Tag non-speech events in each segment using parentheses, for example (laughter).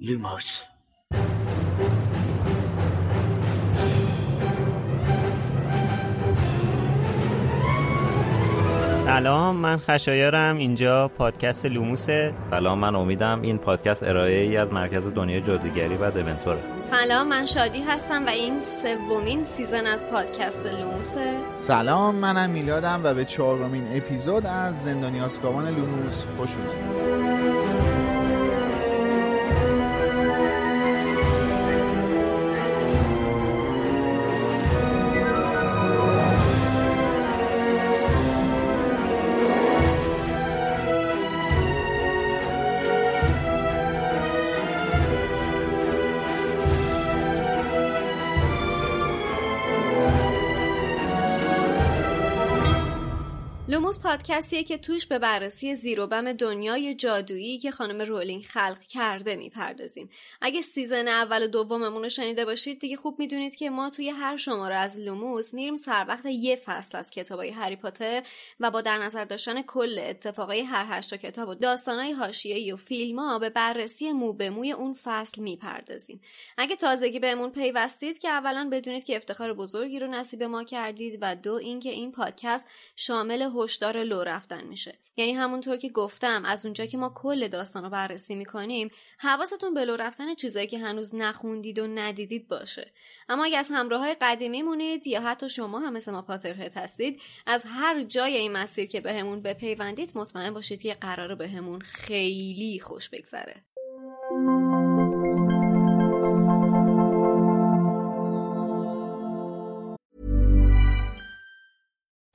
Lumos. سلام من خشایارم. اینجا پادکست لوموسه سلام من امیدم این پادکست ارائه ای از مرکز دنیای جادوگری دمنتوره سلام من شادی هستم و این سومین season از پادکست لوموسه سلام منم میلادم و به چهارمین اپیزود از زندانی آزکابان لوموس خوش اومدید. پادکستیه که توش به بررسی زیر و بم دنیای جادویی که خانم رولینگ خلق کرده می‌پردازیم. اگه season اول و دوممون رو شنیده باشید دیگه خوب می‌دونید که ما توی هر شماره از لوموس میریم سر وقت یه فصل از کتابای هری پاتر و با در نظر داشتن کل اتفاقای هر هشتا کتاب و داستانای حاشیه‌ای و فیلم‌ها به بررسی مو به موی اون فصل می‌پردازیم. اگه تازگی بهمون پیوستید که اولا بدونید که افتخار بزرگی رو نصیب ما کردید و دو اینکه این پادکست شامل هشدار لو رفتن میشه. یعنی همونطور که گفتم از اونجا که ما کل داستان رو بررسی می‌کنیم حواستون به لو رفتن چیزایی که هنوز نخوندید و ندیدید باشه. اما اگه از همراه های قدیمی مونید یا حتی شما هم مثل ما پاترهت هستید از هر جای این مسیر که بهمون به بپیوندید مطمئن باشید که قراره بهمون خیلی خوش بگذره.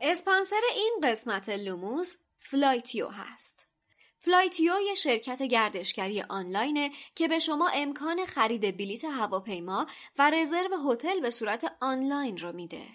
اسپانسر این قسمت لوموس فلایتیو هست. فلایتیو یه شرکت گردشگری آنلاینه که به شما امکان خرید بلیت هواپیما و رزرو هتل به صورت آنلاین رو میده.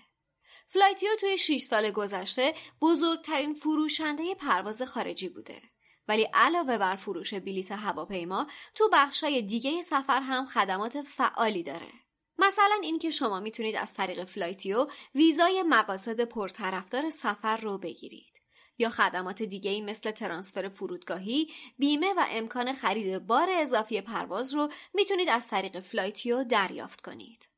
فلایتیو توی 6 سال گذشته بزرگترین فروشنده پرواز خارجی بوده. ولی علاوه بر فروش بلیت هواپیما تو بخشای دیگه سفر هم خدمات فعالی داره. مثلا اینکه شما می‌تونید از طریق فلایتیو ویزای مقاصد پرطرفدار سفر رو بگیرید یا خدمات دیگه ای مثل ترانسفر فرودگاهی، بیمه و امکان خرید بار اضافی پرواز رو می‌تونید از طریق فلایتیو دریافت کنید.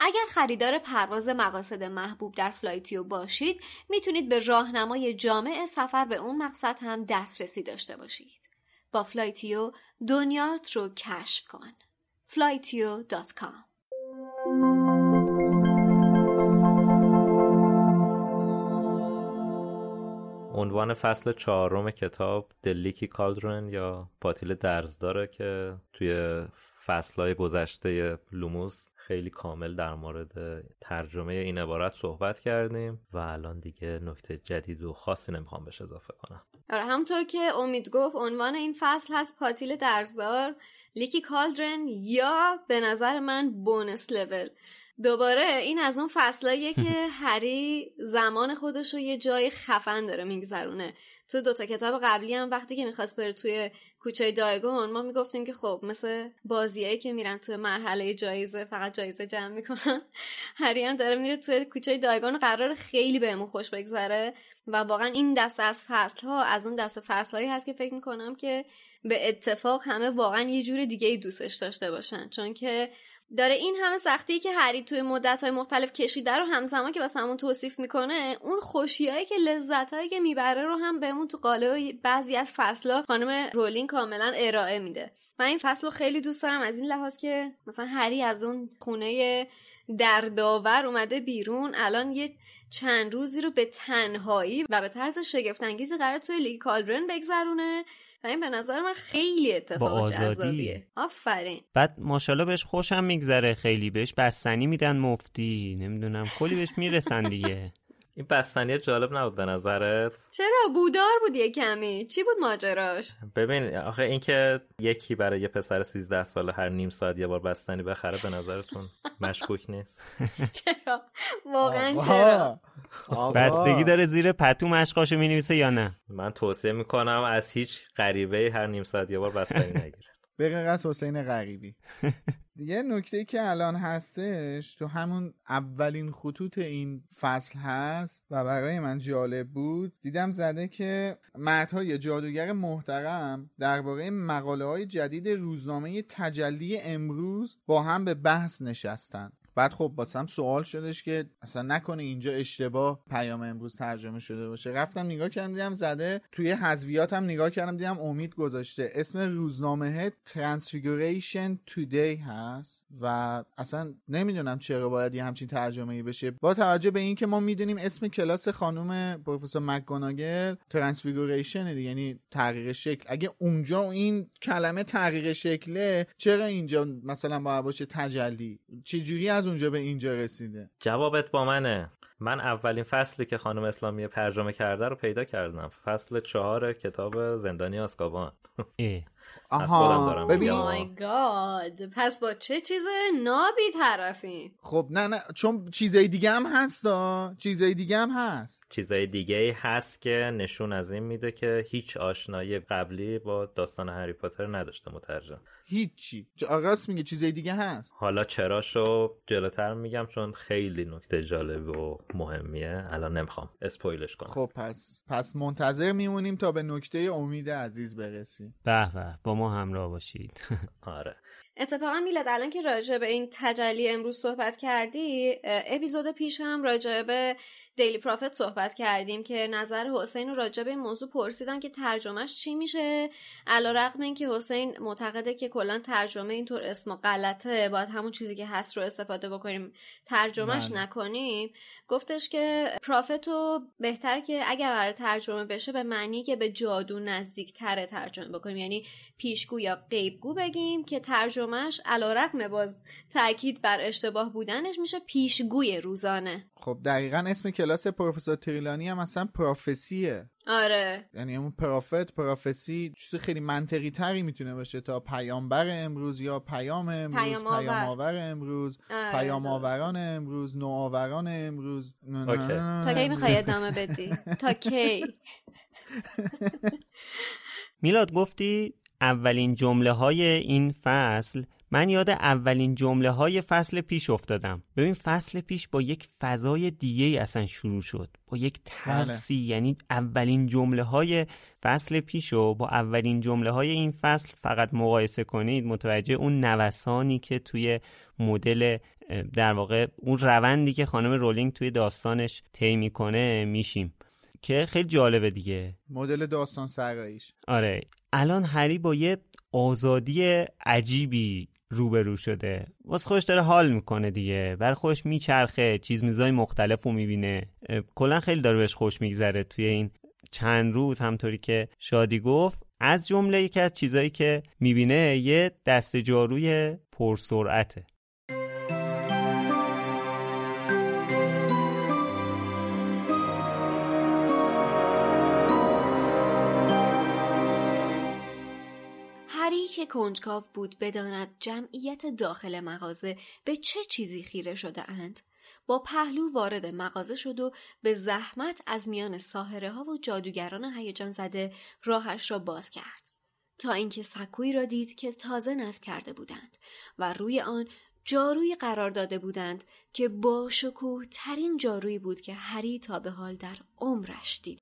اگر خریدار پرواز مقاصد محبوب در فلایتیو باشید می‌تونید به راهنمای جامع سفر به اون مقصد هم دسترسی داشته باشید. با فلایتیو دنیات رو کشف کن. flightio.com عنوان فصل چهارم کتاب The Leaky Cauldron یا پاتیل درزداره که توی فصلهای گذشته لوموس خیلی کامل در مورد ترجمه این عبارت صحبت کردیم و الان دیگه نکته جدید و خاصی نمی‌خوام بهش اضافه کنم. آره همطور که امید گفت عنوان این فصل هست پاتیل درزدار لیکی کالدرن یا به نظر من بونس لول. دوباره این از اون فصلاییه (laughs) که هری زمان خودش رو یه جای خفن داره میگذرونه. تو دوتا کتاب قبلی هم وقتی که می‌خواست بره توی کوچه دایگون ما می‌گفتیم که خب مثل بازیایی که میرن توی مرحله جایزه فقط جایزه جمع می‌کنن (laughs) هری هم داره میره توی کوچه دایگون قرار خیلی بهمون خوش بگذره. و واقعا این دست از فصل ها از اون دست فصل هایی هست که فکر می‌کنم که به اتفاق همه واقعا یه جور دیگه ای دوستش داشته باشن. چون که داره این همه سختی که هری توی مدت مختلف کشیده رو همزمان که بس همون توصیف می‌کنه اون خوشیایی که لذتهایی که می‌بره رو هم بهمون تو قالب بعضی از فصلا خانم رولین کاملا ارائه میده. من این فصل رو خیلی دوست دارم از این لحاظ که مثلا هری از اون خونه دردآور اومده بیرون الان یه چند روزی رو به تنهایی و به طرز شگفتانگیزی قرار توی لیگ کالدرن بگذرونه. و این به نظر من خیلی اتفاق جذابیه. آفرین. بعد ماشاءالله بهش خوشم میگذره. خیلی بهش بستنی میدن مفتی. نمی‌دونم کلی بهش می‌رسن دیگه. (laughs) این بستنی جالب نبود به نظرت؟ چرا؟ بودار بود یه کمی چی بود ماجراش؟ ببین آخه اینکه یکی برای یه پسر 13 ساله هر نیم ساعت یه بار بستنی بخره به نظرتون مشکوک نیست؟ (laughs) چرا؟ واقعا چرا؟ بستگی داره زیر پتو مشقاشو می‌نویسه یا نه؟ من توصیه می‌کنم از هیچ غریبه هر نیم ساعت یه بار بستنی نگیره. از حسین غریبی. دیگه نکته که الان هستش تو همون اولین خطوط این فصل هست و برای من جالب بود دیدم زده که مردهای جادوگر محترم درباره مقاله های جدید روزنامه تجلی امروز با هم به بحث نشستن. بعد خب باسم سوال شدش که اصلا نکنه اینجا اشتباه پیام امروز ترجمه شده باشه. رفتم نگاه کردم دیدم زده. توی حذویات هم نگاه کردم دیدم امید گذاشته. اسم روزنامه Transfiguration Today هست و اصلا نمی‌دونم چرا باید یه همچین ترجمه ای بشه. با توجه به اینکه ما می‌دونیم اسم کلاس خانم پروفسور مکگوناگل Transfiguration یعنی تغییر شکل. اگه اونجا این کلمه تغییر شکله چرا اینجا مثلا باید باشه تجلی؟ چجوری اونجا به اینجا رسیده. جوابت با منه. من اولین فصلی که خانم اسلامی ترجمه کرده رو پیدا کردم. فصل چهار کتاب زندانی آسکابان. آها ببین. گاد پس با چه چیز نابی طرفی خب نه نه چون چیزای دیگه هم هست چیزای دیگه هم هست. چیزای دیگه هست که نشون از این میده که هیچ آشنایی قبلی با داستان هری پاتر نداشته مترجم. هیچی. راست میگه چیزای دیگه هست. حالا چراشو جلوتر میگم چون خیلی نکته جالب و مهمیه. الان نمی‌خوام اسپویلش کنم. خب پس پس منتظر میمونیم تا به نکته امید عزیز برسیم. به به. با ما همراه باشید. (laughs) آره. اتفاقا میلاد الان که راجع به این تجلی امروز صحبت کردی اپیزود پیش هم راجع به دیلی پرافت صحبت کردیم که نظر حسین راجع به این موضوع پرسیدم که ترجمهش چی میشه. علا رقم این که حسین معتقده که کلا ترجمه اینطور اسم غلطه باید همون چیزی که هست رو استفاده بکنیم. ترجمهش بله. نکنیم. گفتش که پرافت رو بهتر که اگر قرار ترجمه بشه به معنی که به جادو نزدیک تره ترجمه بکنیم. یعنی پیشگو یا غیبگو بگیم که ترجمهش علا رقم باز تاکید بر اشتباه بودنش میشه پیشگوی روزانه. خب دقیقا اسم کلاس پروفسور تریلانی هم اصلا پروفسیه. آره. یعنی اون پرافت پروفسی چیز خیلی منطقی تری می‌تونه باشه تا پیامبر امروز یا پیام امروز پیام آور. امروز آره پیام آوران امروز نوآوران امروز. تا کی می‌خوای ادامه بدی؟ تا کی؟ میلاد گفتی اولین جمله های این فصل من یاد اولین جمله های فصل پیش افتادم. ببین فصل پیش با یک فضای دیگه ای اصلا شروع شد. با یک ترسی. بله. یعنی اولین جمله های فصل پیش رو با اولین جمله های این فصل فقط مقایسه کنید متوجه اون نوسانی که توی مدل در واقع اون روندی که خانم رولینگ توی داستانش طی می‌کنه میشیم. که خیلی جالبه دیگه. مدل داستان سراییش آره. الان هری با یه آزادی عجیبی روبرو شده. واسه خودش داره حال می‌کنه دیگه. بر خودش میچرخه چیز میزای مختلف رو می‌بینه. کلا خیلی داره بهش خوش میگذره توی این چند روز. همطوری که شادی گفت از جمله یکی از چیزایی که می‌بینه یه دست جاروی پرسرعته. که کنجکاو بود بداند جمعیت داخل مغازه به چه چیزی خیره شده اند با پهلو وارد مغازه شد و به زحمت از میان ساهره ها و جادوگران هیجان زده راهش را باز کرد تا اینکه سکویی را دید که تازه نصب کرده بودند و روی آن جاروی قرار داده بودند که با شکوه ترین جارویی بود که هری تا به حال در عمرش دید.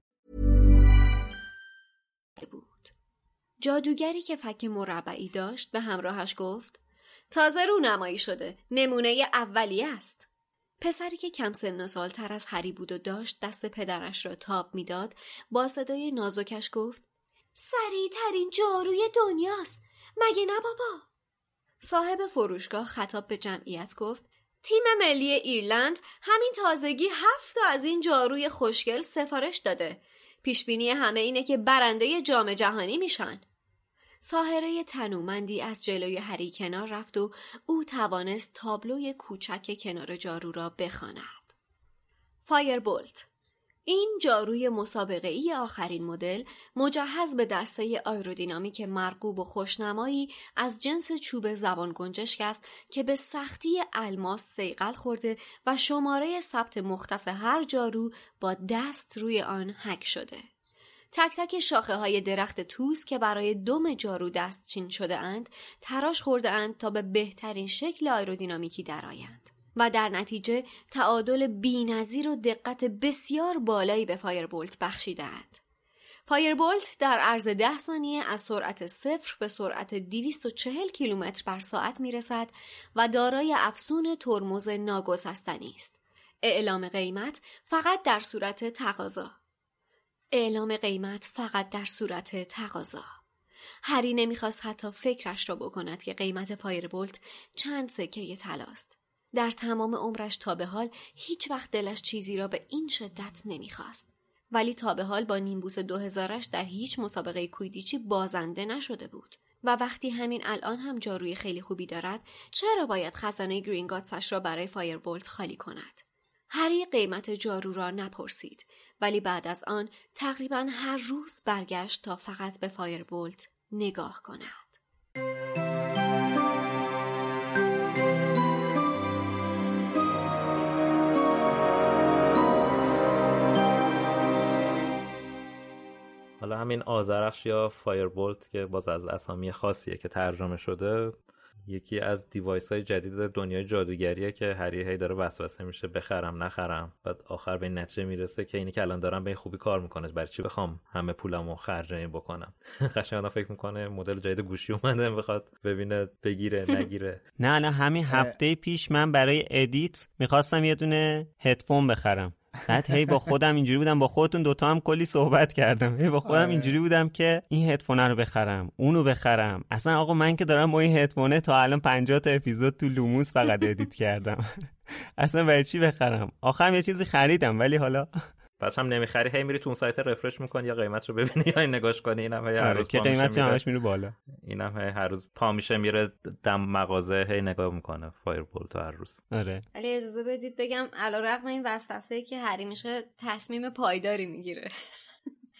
جادوگری که فک مربعی داشت به همراهش گفت تازه رونمایی شده نمونه اولیه است. پسری که کم سن و سال تر از هری بود و داشت دست پدرش را تاب می‌داد با صدای نازکش گفت سریع ترین جاروی دنیاست مگه نه بابا؟ صاحب فروشگاه خطاب به جمعیت گفت تیم ملی ایرلند همین تازگی هفت تا از این جاروی خوشگل سفارش داده. پیشبینی همه اینه که برنده جام جهانی میشن. ساهره تنومندی از جلوی هری کنار رفت و او توانست تابلوی کوچک کنار جارو را بخواند. فایربولت این جاروی مسابقه ای آخرین مدل مجهز به دسته آیرودینامیک مرغوب و خوشنمایی از جنس چوب زبان گنجشک است که به سختی الماس سیقل خورده و شماره ثبت مختص هر جارو با دست روی آن حک شده. تک تک شاخه های درخت توس که برای دم جارو دستچین شده اند تراش خورده اند تا به بهترین شکل آیرودینامیکی درآیند و در نتیجه تعادل بینظیر و دقت بسیار بالایی به Firebolt بخشیدند. Firebolt در عرض ده ثانیه از سرعت صفر به سرعت 240 کیلومتر بر ساعت می رسد و دارای افسون ترمز ناگسستنی است. اعلام قیمت فقط در صورت تقاضا اعلام قیمت فقط در صورت تقاضا. هری نمی‌خواست حتی فکرش را بکند که قیمت فایربولت چند سکه طلاست. در تمام عمرش تا به حال هیچ وقت دلش چیزی را به این شدت نمی‌خواست. ولی تا به حال با نیمبوس دو هزارش در هیچ مسابقه کویدیچی بازنده نشده بود. و وقتی همین الان هم جاروی خیلی خوبی دارد چرا باید خزانه گرینگاتسش را برای فایربولت خالی کند؟ هری قیمت جارو را نپرسید ولی بعد از آن تقریبا هر روز برگشت تا فقط به فایربولت نگاه کند. حالا همین آزرخش یا Firebolt که باز از اسامی خاصیه که ترجمه شده یکی از device های جدید دنیای جادوگریه که هری هی داره وسوسه میشه بخرم نخرم. بعد آخر به این نتیجه می‌رسه که اینی که الان دارم به این خوبی کار می‌کنه برای چی بخوام همه پولمو خرج این بکنم؟ (laughs) قشنگ فکر می‌کنه مدل جدید گوشی اومده بخواد ببینه بگیره (laughs) نگیره. نه نه همین هفته پیش من برای edit می‌خواستم یه دونه هدفون بخرم. بعد هی با خودم اینجوری بودم. با خودتون دوتا هم کلی صحبت کردم. هی با خودم آره. اینجوری بودم که این هدفونه رو بخرم اونو بخرم. اصلا آقا من که دارم با این هدفونه تا الان 50 تا اپیزود تو Lumos فقط edit کردم. (laughs) اصلا برای چی بخرم؟ آخرم یه چیزی خریدم ولی حالا پس هم نمی‌خری. هی میری تو اون سایت refresh می‌کنی یا قیمت رو ببینی یا این نگاش کنی اینم هی آره که قیمت همش میره بالا. اینم هی هر روز پا میشه میره دم مغازه هی نگاه می‌کنه. Firebolt و هر روز. آره. ولی اجازه بدید بگم علیرغم این وسوسه که هری میشه تصمیم پایداری می‌گیره.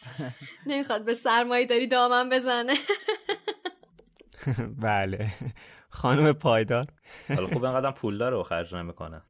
(laughs) نمی‌خواد به سرمایه داری دامن بزنه. (laughs) بله. خانم پایدار. حالا خوب اینقدر پول داره و خرج نمی‌کنه.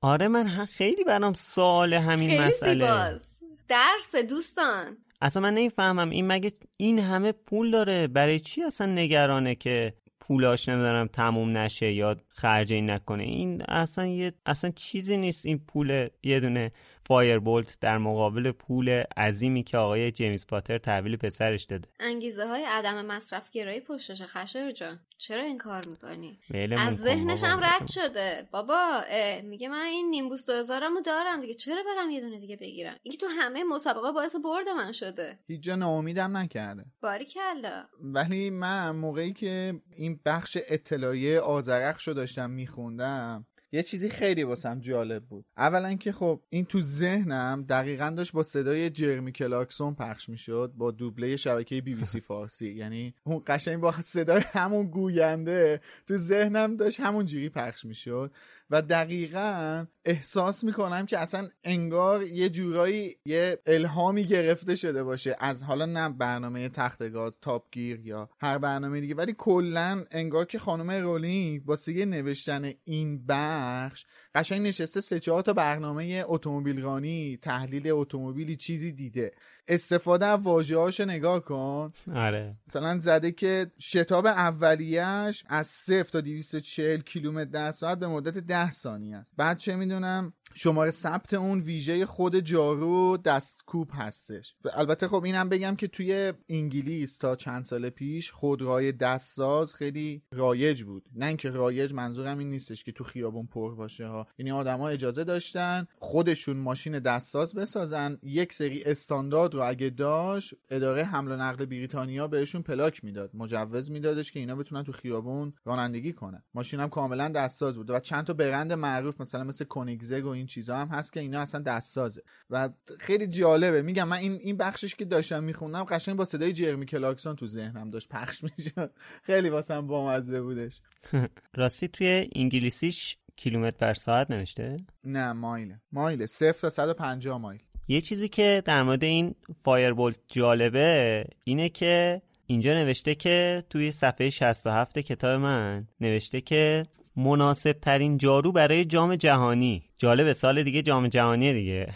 آره من خیلی برام سوال همین خیلی مسئله. زیباست. درس دوستان. اصلا من نمی‌فهمم. این مگه این همه پول داره؟ برای چی اصلا نگرانه که پولاش نمیدارم تموم نشه یا خرجی نکنه؟ این اصلا یه اصلا چیزی نیست این پول یه دونه. فایربولت در مقابل پول عظیمی که آقای جیمز پاتر تحویل پسرش داده. انگیزه های عدم مصرف گرایی پشتش خشر جان. چرا این کار می‌کنی؟ از ذهنش هم رد. شده. بابا میگه من این نیمبوس دو هزارمو دارم دیگه. چرا برم یه دونه دیگه بگیرم؟ اینکه تو همه مسابقه باعث برد من شده. هیچ جا ناامیدم نکرده. باریکلا. ولی من موقعی که این بخش اطلاعیه آزرخش رو داشتم میخوندم یه چیزی خیلی واسم جالب بود. اولا که خب این تو ذهنم دقیقا داشت با صدای جرمی کلارکسون پخش می‌شد با دوبله شبکه بی بی سی فارسی. یعنی اون قشنگ با صدای همون گوینده تو ذهنم داشت همون جوری پخش می‌شد. و دقیقا احساس می‌کنم که اصلا انگار یه جورایی یه الهامی گرفته شده باشه. از حالا نه برنامه تخت گاز Top Gear یا هر برنامه دیگه. ولی کلا انگار که خانم رولینگ با سیگه نوشتن این بخش قشنگ نشسته سه چهار تا برنامه اتومبیل رانی تحلیل اتومبیلی چیزی دیده. استفاده از واژه‌هاش نگاه کن. آره. مثلا زده که شتاب اولیش از 0 تا 240 کیلومتر در ساعت به مدت 10 ثانیه است. بعد چه می‌دونم؟ شماره ثبت اون ویژه خود جارو دستکوب هستش. البته خب اینم بگم که توی انگلیس تا چند سال پیش خودروهای دستساز خیلی رایج بود. نه اینکه رایج منظورم این نیستش که تو خیابون پر باشه ها. یعنی آدما اجازه داشتن خودشون ماشین دستساز بسازن یک سری استاندارد رو اگه داشت اداره حمل و نقل بریتانیا بهشون پلاک می‌داد. مجوز میدادش که اینا بتونن تو خیابون رانندگی کنن. ماشین هم کاملا دستساز بود و چند تا برند معروف مثلا مثل کونیگزگ و این چیزا هم هست که اینا اصلا دستسازه. و خیلی جالبه. میگم من این این بخشش که داشتم میخوندم قشنگ با صدای جرمی کلاکسون تو ذهنم داشت پخش (laughs) می‌شد. خیلی واسم بامزه بودش. (laughs) راستی توی انگلیسیش کیلومتر بر ساعت نوشته؟ نه مایله. مایله. صفر تا 150 مایل. یه چیزی که در مورد این Firebolt جالبه اینه که اینجا نوشته که توی صفحه 67 کتاب من نوشته که مناسب ترین جارو برای جام جهانی. جالبه سال دیگه جام جهانیه دیگه.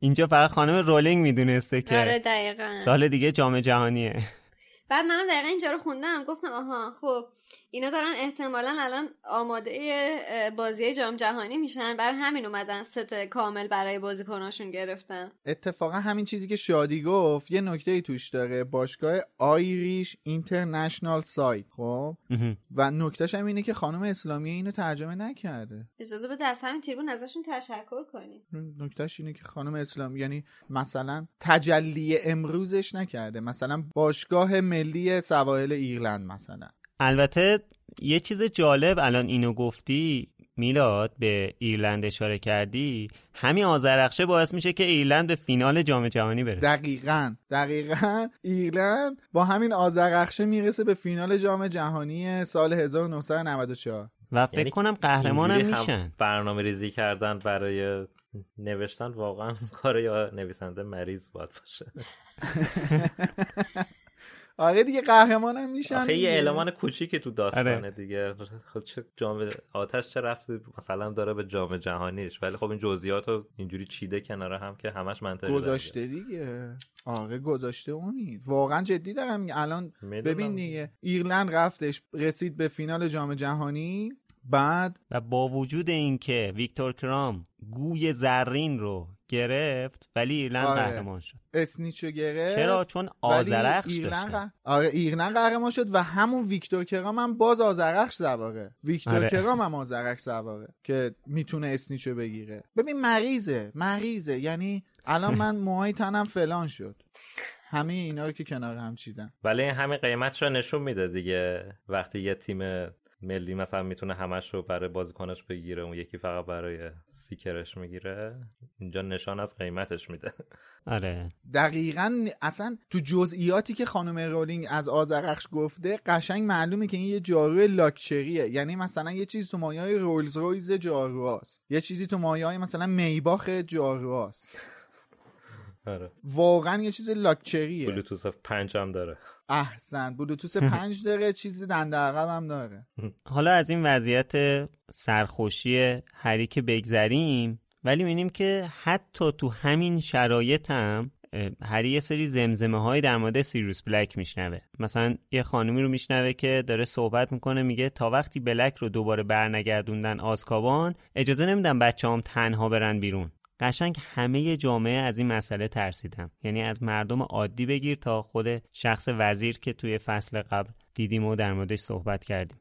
اینجا فقط خانم رولینگ می‌دونسته که آره دقیقا. سال دیگه جام جهانیه. بعد منم دقیقا اینجا رو خوندم. گفتم آها خب اینا دارن احتمالا الان آماده بازی جام جهانی میشن. بر همین اومدن ست کامل برای بازیکناشون گرفتن. اتفاقا همین چیزی که شادی گفت یه نکته ای توش داره. باشگاه آیریش اینترنشنال سایت خب. و نکتهش هم اینه که خانم اسلامی اینو ترجمه نکرده. اجازه بده از همین تیربون ازشون تشکر کنیم. نکتهش اینه که خانم اسلامی یعنی مثلا تجلی امروزش نکرده. مثلا باشگاه ملی سواحل ایرلند مثلا. البته یه چیز جالب الان اینو گفتی میلاد به ایرلند اشاره کردی همین آذرخشه باعث میشه که ایرلند به فینال جام جهانی برسه. دقیقا دقیقا. ایرلند با همین آذرخشه می‌رسه به فینال جام جهانی سال 1994 و فکر یعنی کنم قهرمانم هم میشن. برنامه ریزی کردن برای نوشتن واقعا کار یا نویسنده مریض باید باشه. (laughs) آره دیگه قهرمان هم میشن آخه یه. المان کوچیکی تو داستانه آره. دیگه خب چه جام آتش چه رفتی مثلا داره به جام جهانیش ولی خب این جزئیات رو اینجوری چیده کنار هم که همش منطقی. گذاشته دیگه آره گذاشته امید واقعا جدی دارم. الان. ببین دیگه ایرلند رفتش رسید به فینال جام جهانی بعد و با وجود اینکه ویکتور کرام گوی زرین رو گرفت ولی ایرلند آره. قهرمان شد. اسنیچو گرفت. چرا؟ چون آذرخش ایرلند داشتن. ق- آره ایرلند قهرمان شد و همون ویکتور کرام هم باز آذرخش سواره. ویکتور آره. کرام هم آذرخش سواره که می‌تونه اسنیچو بگیره. ببین مریضه مریضه. یعنی الان من (laughs) موهای تنم فلان شد. همه اینا رو که کنار هم چیدم ولی همین قیمتش رو نشون میده دیگه. وقتی یه تیم ملی مثلا می‌تونه همش رو برای بازیکنش بگیره اون یکی فقط برای سیکرش می‌گیره اینجا نشان از قیمتش میده. آره. دقیقا اصلا تو جزئیاتی که خانم رولینگ از آزرخش گفته قشنگ معلومه که این یه جارو لاکچریه. یعنی مثلا یه چیزی تو مایه های رولز رویز جاروهاست. یه چیزی تو مایه های مثلا میباخ جاروهاست. آره. واقعا یه چیز لاکچریه. بلوتوث پنج هم داره. احسن. بلوتوث (laughs) پنج داره چیز دنده عقب هم داره. حالا از این وضعیت سرخوشی هری که بگذریم ولی می‌بینیم که حتی تو همین شرایط هم هری یه سری زمزمه های در مورد سیروس بلک میشنوه. مثلا یه خانمی رو میشنوه که داره صحبت می‌کنه میگه تا وقتی بلک رو دوباره برنگردوندن آزکابان اجازه نمیدن بچه هم تنها برن بیرون. قشنگ همه جامعه از این مسئله ترسیدم. یعنی از مردم عادی بگیر تا خود شخص وزیر که توی فصل قبل دیدیم و در موردش صحبت کردیم.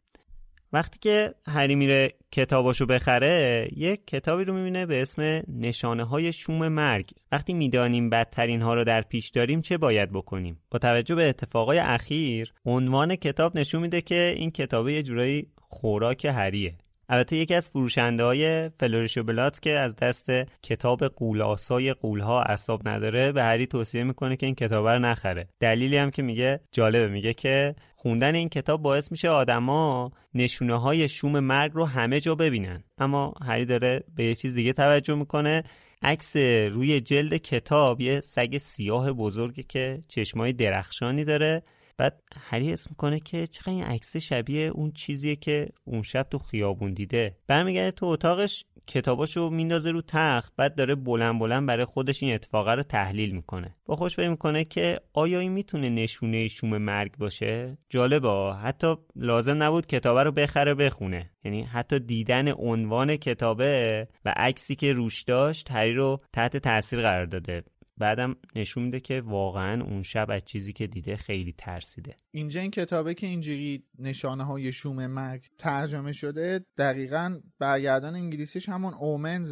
وقتی که هری میره کتاباشو بخره یک کتابی رو می‌بینه به اسم نشانه های شوم مرگ. وقتی می‌دانیم بدترین ها رو در پیش داریم چه باید بکنیم؟ با توجه به اتفاقای اخیر عنوان کتاب نشون میده که این کتاب یه جورایی خوراک هریه. البته یکی از فروشنده های فلوریش بلات که از دست کتاب قولاسای قولها اصاب نداره به هری توصیه می‌کنه که این کتاب رو نخره. دلیلی هم که میگه جالبه. میگه که خوندن این کتاب باعث میشه آدما نشونه های شوم مرگ رو همه جا ببینن. اما هری داره به یه چیز دیگه توجه می‌کنه. عکس روی جلد کتاب یه سگ سیاه بزرگی که چشمای درخشانی داره. بعد هری اسم می‌کنه که چقدر این عکس شبیه اون چیزیه که اون شب تو خیابون دیده. برمیگرده تو اتاقش کتاباشو میندازه رو تخت بعد داره بلند بلند برای خودش این اتفاقه رو تحلیل می‌کنه. با خوش فکر می‌کنه که آیا این می‌تونه نشونه شوم مرگ باشه؟ جالبه. حتی لازم نبود کتابه رو بخره بخونه. یعنی حتی دیدن عنوان کتابه و عکسی که روش داشت هری رو تحت تاثیر قرار داده. بعدم نشون میده که واقعا اون شب از چیزی که دیده خیلی ترسیده. اینجا این کتابه که اینجوری نشانه های شوم مرگ ترجمه شده دقیقا برگردان انگلیسیش همون اومنز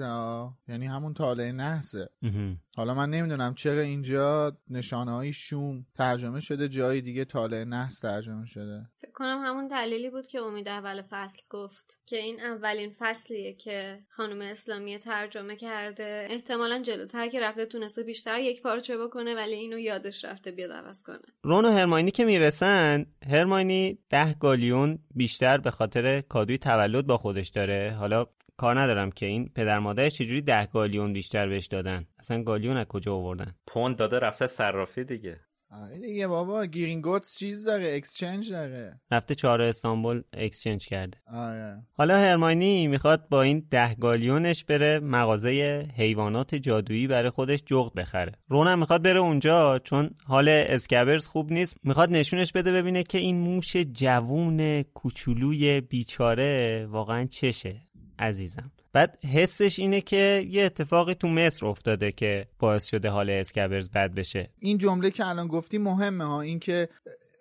یعنی همون تاله نحسه. حالا من نمی‌دونم چرا اینجا نشانه های شوم ترجمه شده جای دیگه تاله نحس ترجمه شده. فکر کنم همون دلیلی بود که امید اول فصل گفت که این اولین فصلیه که خانم اسلامی ترجمه کرده. احتمالا جلوتر که رفته تونسته بیشتر یک پارچه بکنه ولی اینو یادش رفته بیاد عوض کنه. رون و هرماینی که می‌رسن هرماینی ده گالیون بیشتر به خاطر کادوی تولد با خودش داره. حالا کار ندارم که این پدر مادرش چجوری ده گالیون بیشتر بهش دادن؟ اصلا گالیون از کجا آوردن؟ پوند داده رفته صرافی دیگه. آره دیگه بابا گرینگوتس چیز داره exchange داره. رفته چهارراه استانبول exchange کرده. آره. حالا هرماینی می‌خواد با این ده گالیونش بره مغازه حیوانات جادویی برای خودش جغد بخره. رونم می‌خواد بره اونجا چون حال اسکبرز خوب نیست. می‌خواد نشونش بده ببینه که این موش جوون کوچولوی بیچاره واقعا چشه. عزیزم. بعد حسش اینه که یه اتفاقی تو مصر افتاده که باعث شده حال اسکبرز بد بشه. این جمله که الان گفتی مهمه ها. این که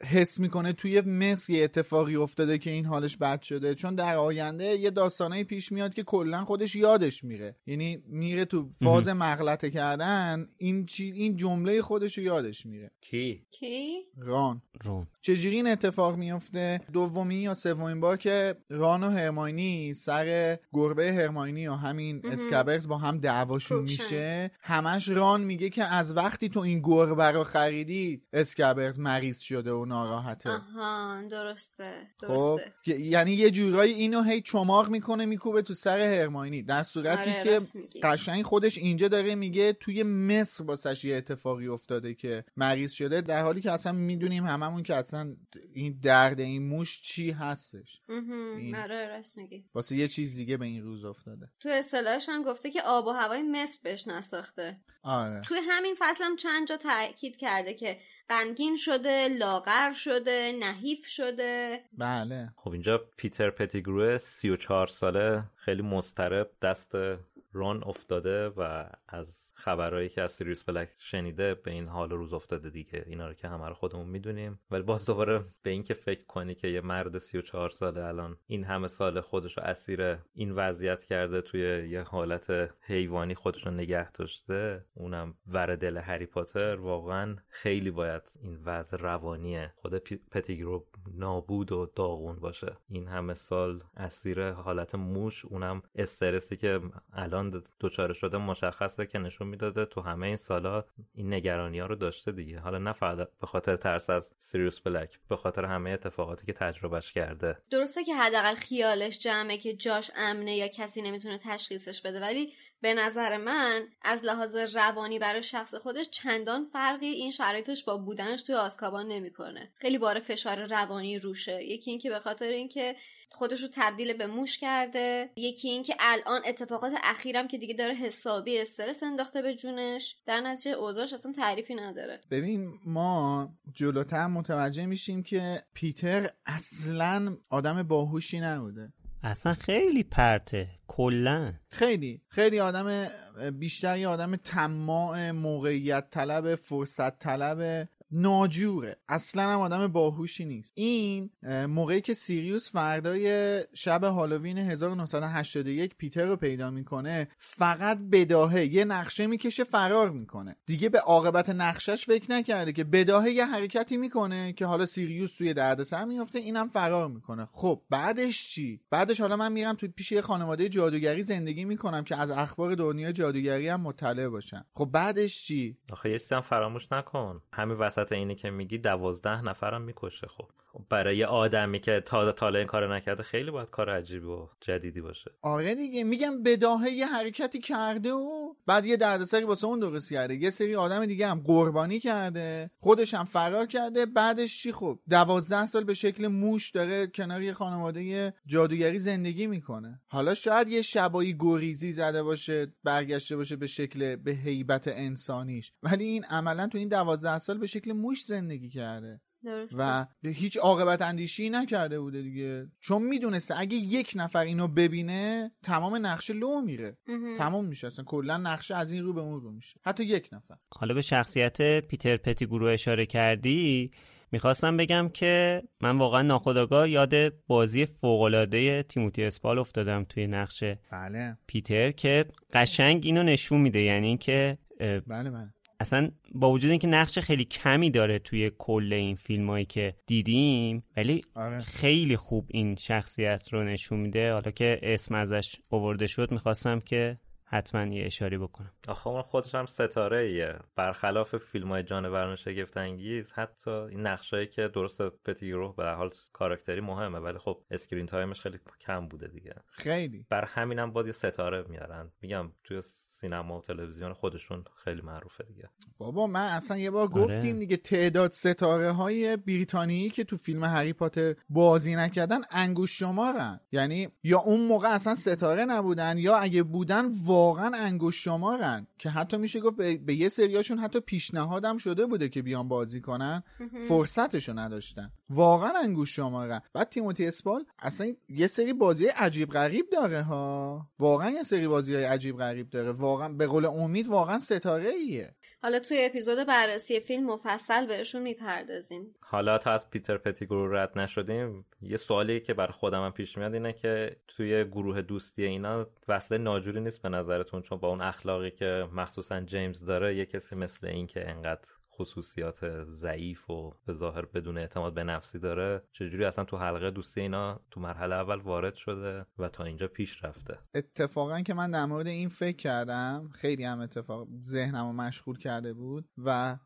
حس می‌کنه توی مصر یه اتفاقی افتاده که این حالش بد شده. چون در آینده یه داستانه پیش میاد که کلا خودش یادش میره. یعنی میره تو فاز مغلطه کردن این چی این جمله خودش رو یادش میره. کی؟ کی؟ ران. رون. چجوری این اتفاق میفته دومین یا سومین بار که ران و هرماینی سر گربه هرماینی و همین اسکبرز با هم دعواشون میشه. همش ران میگه که از وقتی تو این گربه رو خریدی اسکبرز مریض شده و ناراحته. آها درسته خب درسته. یعنی یه جورایی اینو هی چماق می‌کنه میکوبه تو سر هرماینی. در صورتی آره، که. قشنگ خودش اینجا داره میگه توی مصر واسش یه اتفاقی افتاده که مریض شده در حالی که اصلا می‌دونیم هممون که اصلا این درد این موش چی هستش. این- آره راست میگی. واسه یه چیز دیگه به این روز افتاده. تو اصطلاحش هم گفته که آب و هوای مصر بهش نساخته. آره. توی همین فصل هم چند جا تاکید کرده که غمگین شده لاغر شده نحیف شده. بله. خب اینجا پیتر پتیگروه 34 ساله خیلی مضطرب دست رون افتاده و از خبرهایی که از سیریوس بلک شنیده به این حال روز افتاده دیگه. اینا رو که همه رو خودمون می‌دونیم. ولی باز دوباره به این که فکر کنی که یه مرد 34 ساله الان این همه سال خودش رو اسیر این وضعیت کرده توی یه حالت حیوانی خودش رو نگه داشته اونم ور دل هری پاتر واقعا خیلی باید این وضع روانی خود پتیگرو نابود و داغون باشه. این همه سال اسیر حالت موش اونم استرسی که الان دچار شده که نشون می‌داده تو همه این سالا این نگرانی ها رو داشته دیگه. حالا نه فقط به خاطر ترس از سیریوس بلک به خاطر همه اتفاقاتی که تجربهش کرده. درسته که حداقل خیالش جمعه که جاش امنه یا کسی نمی‌تونه تشخیصش بده ولی به نظر من از لحاظ روانی برای شخص خودش چندان فرقی این شرایطش با بودنش توی آسکابان نمی‌کنه. خیلی بار فشار روانی روشه. یکی اینکه به خاطر اینکه خودش رو تبدیل به موش کرده. یکی اینکه الان اتفاقات اخیرم که دیگه داره حسابی استرس انداخته به جونش در نتیجه اوضاعش اصلا تعریفی نداره. ببین ما جلوتر متوجه میشیم که پیتر اصلا آدم باهوشی نبوده. اصلا خیلی پرته کلا. خیلی خیلی آدم بیشتری آدم طماع موقعیت طلب فرصت طلب. ناجوره. اصلا هم آدم باهوشی نیست. این موقعی که سیریوس فردای شب هالووین 1981 پیتر رو پیدا می‌کنه فقط بداهه یه نقشه می‌کشه فرار می‌کنه. دیگه به عاقبت نقشش فکر نکرده که بداهه یه حرکتی می‌کنه که حالا سیریوس توی دردسر میافته اینم فرار می‌کنه. خب بعدش چی؟ بعدش حالا من میرم توی پیش یه خانواده جادوگری زندگی می‌کنم که از اخبار دنیا جادوگری هم مطلع باشم خب بعدش چی؟ آخه یه فراموش نکن. همین وسط وسط اینی که میگی دوازده نفرم می‌کشه خب. برای یه آدمی که تا تا این کار نکرده خیلی باید کار عجیبی و جدیدی باشه. آره دیگه میگم بداهه یه حرکتی کرده و بعد یه دردسری واسه اون درست کرده. یه سری آدم دیگه هم قربانی کرده خودش هم فرار کرده بعدش چی خب؟ دوازده سال به شکل موش داره کنار یه خانواده جادوگری زندگی می‌کنه. حالا شاید یه شبایی گریزی زده باشه برگشته باشه به شکل به هیبت انسانیش. ولی این عملا تو این دوازده سال به شکل موش زندگی کرده. و هیچ عاقبت اندیشی نکرده بوده دیگه. چون می‌دونسته اگه یک نفر اینو ببینه تمام نقشه لو میره. تمام میشه. اصلا کلا نقشه از این رو به اون رو میشه. حتی یک نفر. حالا به شخصیت پیتر پتی گروه اشاره کردی می‌خواستم بگم که من واقعا ناخداگاه یاد بازی فوقالعاده تیموتی اسپال افتادم توی نقشه بله. پیتر که قشنگ اینو نشون میده. یعنی اینکه بله بله. اصلا با وجود اینکه نقش خیلی کمی داره توی کل این فیلم هایی که دیدیم ولی آره. خیلی خوب این شخصیت رو نشون میده حالا که اسم ازش آورده شد می‌خواستم که حتما یه اشاره بکنم. آخه اون خودش هم ستاره ایه برخلاف فیلم های جانوران شگفت انگیز حتی این نقشایی که درست پتیگرو به حال کاراکتری مهمه ولی خب screen time ش خیلی کم بوده دیگه. خیلی. بر همینم هم باز یه ستاره میارن. میگم توی سینما و تلویزیون خودشون خیلی معروفه دیگه. بابا من اصلا یه بار آره. گفتیم دیگه تعداد ستاره های بریتانیایی که تو فیلم هری پاتر بازی نکردن انگوش شمارن. یعنی یا اون موقع اصلا ستاره نبودن یا اگه بودن واقعا انگوش شمارن که حتی میشه گفت به, یه سریاشون حتی پیشنهادم شده بوده که بیان بازی کنن. فرصتشو نداشتن. واقعا انگوش شمارن. بعد تیموتی اسپال اصلا یه سری بازی عجیب غریب داره ها. واقعا یه سری بازی های عجیب غریب داره. واقعا به قول امید واقعا ستاره ایه حالا توی اپیزود بررسی فیلم مفصل بهشون می‌پردازیم. حالا تا از پیتر پتیگرو رد نشدیم یه سوالی که بر خودم پیش میاد اینه که توی گروه دوستی اینا وصله ناجوری نیست به نظرتون؟ چون با اون اخلاقی که مخصوصا جیمز داره یه کسی مثل این که انقدر خصوصیات ضعیف و به ظاهر بدون اعتماد به نفسی داره چجوری اصلا تو حلقه دوستی اینا تو مرحله اول وارد شده و تا اینجا پیش رفته؟ اتفاقا که من در مورد این فکر کردم خیلی هم اتفاق ذهنم رو مشغول کرده بود و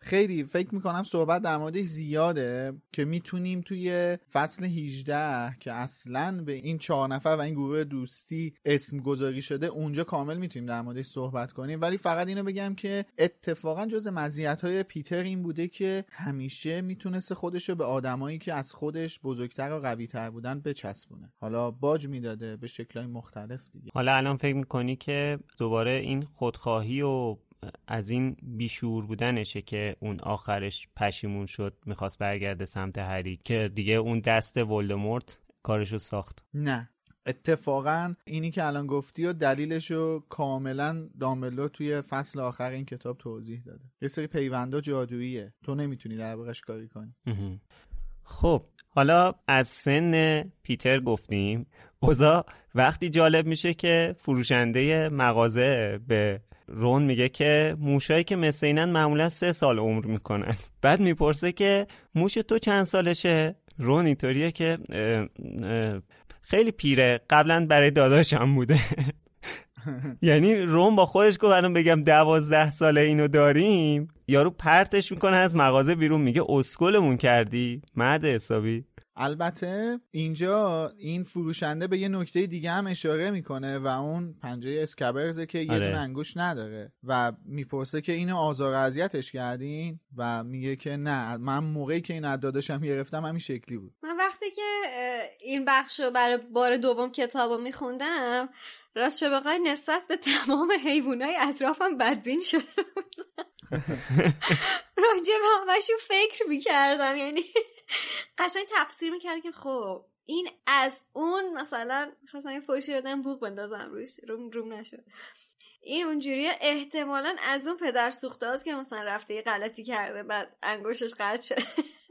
خیلی فکر می‌کنم صحبت در موردش زیاده که می‌تونیم توی فصل 18 که اصلا به این چهار نفر و این گروه دوستی اسم گذاری شده اونجا کامل می‌تونیم در موردش صحبت کنیم. ولی فقط اینو بگم که اتفاقا جز مزیت های پیتر این بوده که همیشه می‌تونسته خودش رو به آدمایی که از خودش بزرگتر و قویتر بودن بچسبونه. حالا باج می‌داده به شکلهای مختلف دیگه. حالا الان فکر می‌کنی که دوباره این خودخواهی و از این بیشور بودنشه که اون آخرش پشیمون شد می‌خواست برگرده سمت هری که دیگه اون دست ولدمورت کارشو ساخت. نه. اتفاقا اینی که الان گفتی و دلیلش رو کاملا دامبلو توی فصل آخر این کتاب توضیح داده. یه سری پیوندا جادوییه. تو نمی‌تونی در کاری کنی. خب حالا از سن پیتر گفتیم. اوزا وقتی جالب میشه که فروشنده مغازه به رون میگه که موشایی که مثل اینن معمولا سه سال عمر می‌کنن. بعد می‌پرسه که موش تو چند سالشه؟ رون اینطوریه که خیلی پیره. قبلا برای داداشم بوده. (laughs) یعنی روم با خودش گفت الان بگم دوازده ساله اینو داریم. یارو پرتش می‌کنه از مغازه بیرون میگه اسکلمون کردی مرد حسابی. البته اینجا این فروشنده به یه نکته دیگه هم اشاره می‌کنه و اون پنجه اسکبرزه که یه آره. دونه انگوش نداره و می‌پرسه که اینو آزار اذیتش کردین؟ و میگه که نه. من موقعی که این عدادشم گرفتم همین شکلی بود. من وقتی که این بخش رو برای بار دوم کتاب رو میخوندم راست شو بخوای نسبت به تمام حیوانای اطرافم بدبین شده (laughs) راجب همشون فکر می‌کردم یعنی قشنگ تفسیر می‌کرد که خب این از اون مثلا خواستم یه فوشی بدم بوق بندازم روش روم روم نشد. این اونجوری احتمالا از اون پدر سوخته هاست که مثلا رفته یه غلطی کرده بعد انگوشش قطع شد.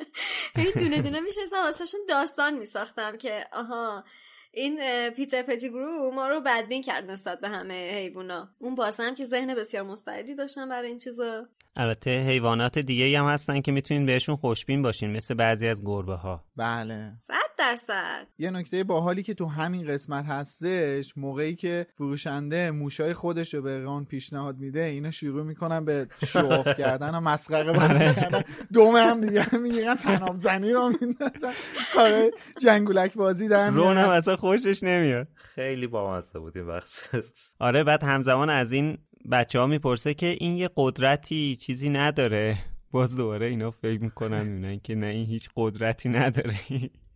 (laughs) هی دونه دونه میشستم واسهشون داستان میساختم که آها این پیتر پتیگرو ما رو بدبین کرد نسبت به همه حیوونا. اون باسم که ذهن بسیار مستعدی داشتن برای این چیزا. البته حیوانات دیگه هم هستن که می‌تونین بهشون خوشبین باشین مثل بعضی از گربه ها بله. صد درصد. یه نکته باحالی که تو همین قسمت هستش موقعی که فروشنده موشای خودش رو به ران پیشنهاد میده اینا شروع می‌کنن به شوف کردن و مسخره بازی آره. کردن. دوم هم دیگه می‌گیرن تناب زنی رو میندازن. کار جنگولک بازی در رون هم میارن اصلا خوشش نمیاد. خیلی بامزه بود این بخشش. آره بعد همزمان از این بچه ها می‌پرسه که این یه قدرتی چیزی نداره. باز دوباره اینا فکر می‌کنن می‌بینن که نه این هیچ قدرتی نداره.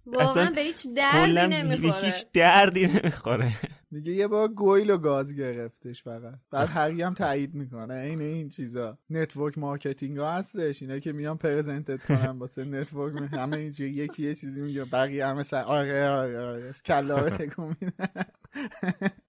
واقعا اصلا به هیچ دردی نمی‌خوره. هیچ دردی نمی‌خوره. میگه یه بار گویل و گاز گرفتش فقط. بعد هری هم تایید می‌کنه. این این چیزا. network marketing ها هستش. اینا که میان present ت کنن واسه network همه اینجوری یکی یه چیزی میگه. بقیه همه سر آره آره آره کله رو (laughs) تکون میدن.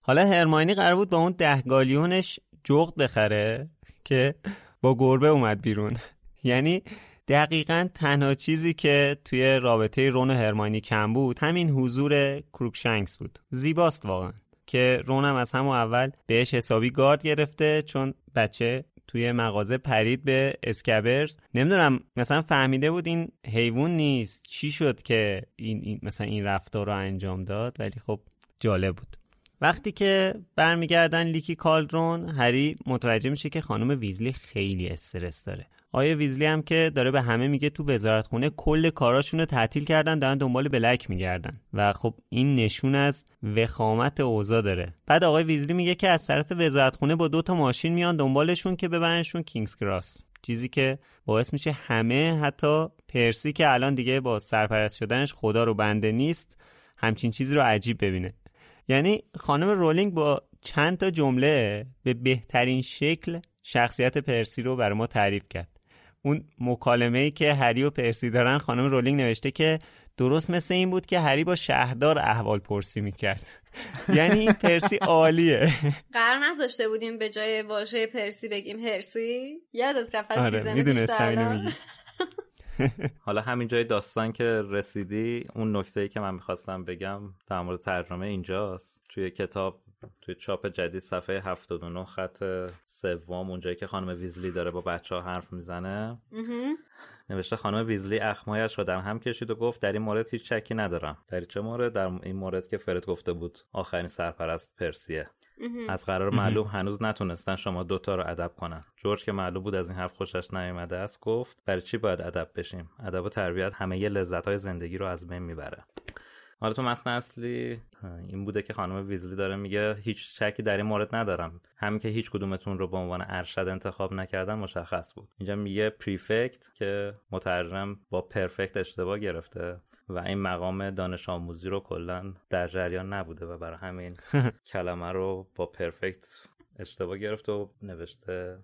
حالا هرماینی قرار بود با اون ده گالیونش جغد بخره که با گربه اومد بیرون. (laughs) یعنی دقیقا تنها چیزی که توی رابطه رون و هرماینی کم بود همین حضور کروکشنکس بود. زیباست واقعا که رونم از همون اول بهش حسابی گارد گرفته چون بچه توی مغازه پرید به اسکبرز. نمی‌دونم مثلا فهمیده بود این حیوان نیست. چی شد که این, این مثلا این رفتار رو انجام داد؟ ولی خب جالب بود. وقتی که برمیگردن لیکی کالدرون هری متوجه میشه که خانم ویزلی خیلی استرس داره. آیا ویزلی هم که داره به همه میگه تو وزارتخونه کل کاراشون رو تعطیل کردن دارن دنبال بلک میگردن. و خب این نشون از وخامت اوضاع داره. بعد آقای ویزلی میگه که از طرف وزارتخونه با دو تا ماشین میان دنبالشون که ببرنشون کینگز کراس. چیزی که باعث میشه همه حتی پرسی که الان دیگه با سرپرست شدنش خدا رو بنده نیست همچین چیزی رو عجیب ببینه. یعنی خانم رولینگ با چند تا جمله به بهترین شکل شخصیت پرسی رو برای ما تعریف کرد. اون مکالمه ای که هری و پرسی دارن خانم رولینگ نوشته که درست مثل این بود که هری با شهردار احوال پرسی می‌کرد. (laughs) یعنی این پرسی عالیه. (laughs) قرار نذاشته بودیم به جای واژه پرسی بگیم هرسی؟ یادت رفت از آره season (laughs) حالا همین جای داستان که رسیدی اون نکته ای که من می‌خواستم بگم در مورد ترجمه اینجاست توی کتاب توی چاپ جدید صفحه 79 خط سوم اونجایی که خانم ویزلی داره با بچه ها حرف می‌زنه. نوشته خانم ویزلی اخمایش را در هم کشید و گفت در این مورد هیچ شکی ندارم در چه مورد در این مورد که فرد گفته بود آخرین سرپرست پرسیه. از قرار معلوم هنوز نتونستن شما دوتا رو ادب کنن. جورج که معلوم بود از این حرف خوشش نیامده است گفت برای چی باید ادب بشیم؟ ادب و تربیت همه یه لذت های زندگی رو از بین می‌بره. حالا تو متن اصلی این بوده که خانم ویزلی داره میگه هیچ شکی در این مورد ندارم. همین که هیچ کدومتون رو به عنوان ارشد انتخاب نکردن مشخص بود. اینجا میگه پریفکت که مترجم با پرفکت اشتباه گرفته. و این مقام دانش آموزی رو کلا در جریان نبوده و برای همین (laughs) کلمه رو با پرفکت اشتباه گرفت و نوشته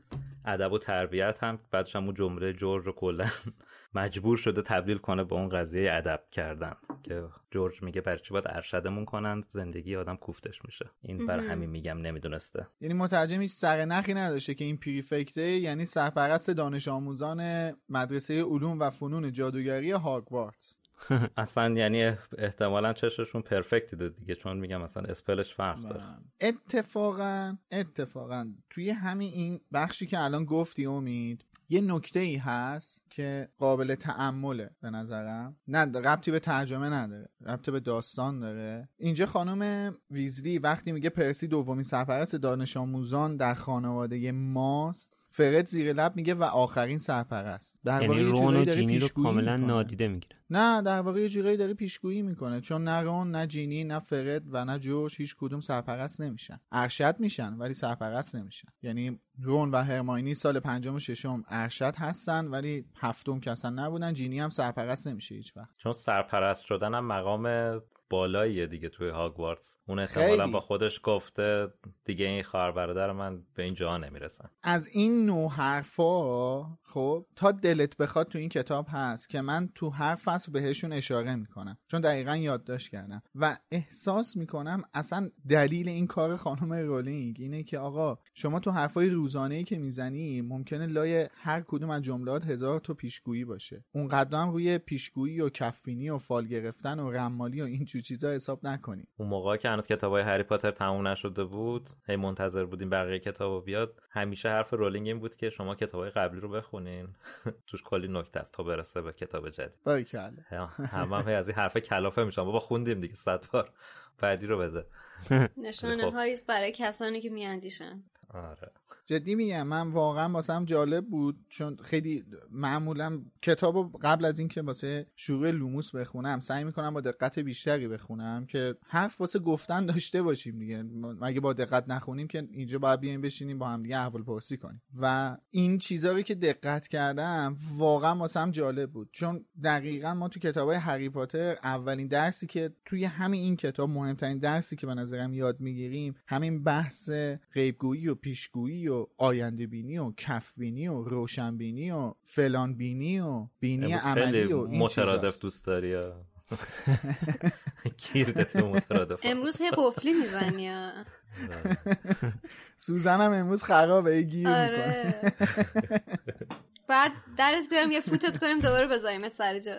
ادب و تربیت هم بعدش هم اون جمله جورج رو کلا (laughs) مجبور شده تبدیل کنه به اون قضیه ادب کردن که جورج میگه برای چی باید ارشدمون کنن؟ زندگی آدم کوفتش میشه. این بر. همین میگم نمی‌دونسته. یعنی مترجم هیچ سر نخی نداشته که این پریفکته یعنی سرپرست دانش آموزان مدرسه علوم و فنون جادوگری هاگوارتس. (laughs) اصلا یعنی احتمالا چششون پرفکت دیده دیگه چون میگم مثلا اسپلش فرق داره. اتفاقا اتفاقا توی همین این بخشی که الان گفتی امید یه نکته ای هست که قابل تعمله به نظرم. نه ربطی به ترجمه نداره ربطی به داستان داره. اینجا خانم ویزلی وقتی میگه پرسی دومین سرپرست دانش آموزان در خانواده ماست. فرد زیر لب میگه و آخرین سرپرست. در یعنی واقع یه رون و داره جینی رو کاملا. نادیده می‌گیره. نه در واقع یه جورایی داره پیشگویی می‌کنه. چون نه رون نه جینی نه فرد و نه جورج هیچ کدوم سرپرست نمیشن. ارشد میشن ولی سرپرست نمیشن. یعنی رون و هرماینی سال پنجم و ششم ارشد هستن ولی هفتم که اصلا نبودن جینی هم سرپرست نمیشه هیچ وقت. چون سرپرست شدن هم مقام بالاییه دیگه توی هاگوارتس اون احتمالا با خودش گفته دیگه این خواهر برادر من به این جا نمی‌رسن. از این نوع حرفا خب تا دلت بخواد تو این کتاب هست که من تو هر فصل بهشون اشاره می‌کنم. چون دقیقا یادداشت کردم. و احساس می‌کنم اصلا دلیل این کار خانم رولینگ اینه که آقا شما تو حرفای روزانه ای که می‌زنی ممکنه لای هر کدوم از جملات هزار تا پیشگویی باشه. اون هم روی پیشگویی و کفبینی و فال گرفتن و رمالی و این چیزا حساب نکنی. اون موقع که هنوز کتابای هری پاتر تموم نشده بود هی منتظر بودیم بقیه کتابو بیاد. همیشه حرف رولینگ این بود که شما کتابای قبلی رو بخونین. (laughs) توش کلی نکته است تا برسه به کتاب جدید. باریکلا هم هم از این حرف کلافه میشم بابا خوندیم دیگه صد بار. بعدی رو بده. (laughs) نشانه خب. هاییست برای کسانی که میاندیشن. آره. جدی میگم من واقعا واسم جالب بود چون خیلی معمولا کتاب قبل از اینکه واسه شروع لوموس بخونم سعی می‌کنم با دقت بیشتری بخونم که حرف واسه گفتن داشته باشیم دیگه. مگه با دقت نخونیم که اینجا باید بیایم بشینیم با هم دیگه احوال پرسی کنیم. و این چیزا رو که دقت کردم واقعا واسم جالب بود. چون دقیقا ما تو کتاب های هری پاتر اولین درسی که توی همین این کتاب مهمترین درسی که به نظرم یاد می‌گیریم همین بحث غیبگویی و پیشگویی و آینده بینی و کف بینی و روشن بینی و فلان بینی و بینی عملی و این مترادف دوست داری (laughs) مترادف امروز هی قفلی می‌زنی (laughs) سوزنم امروز خرابه گیر آره. بعد درس بیارم یه فوتت کنیم دوباره بذاریمت سر جا.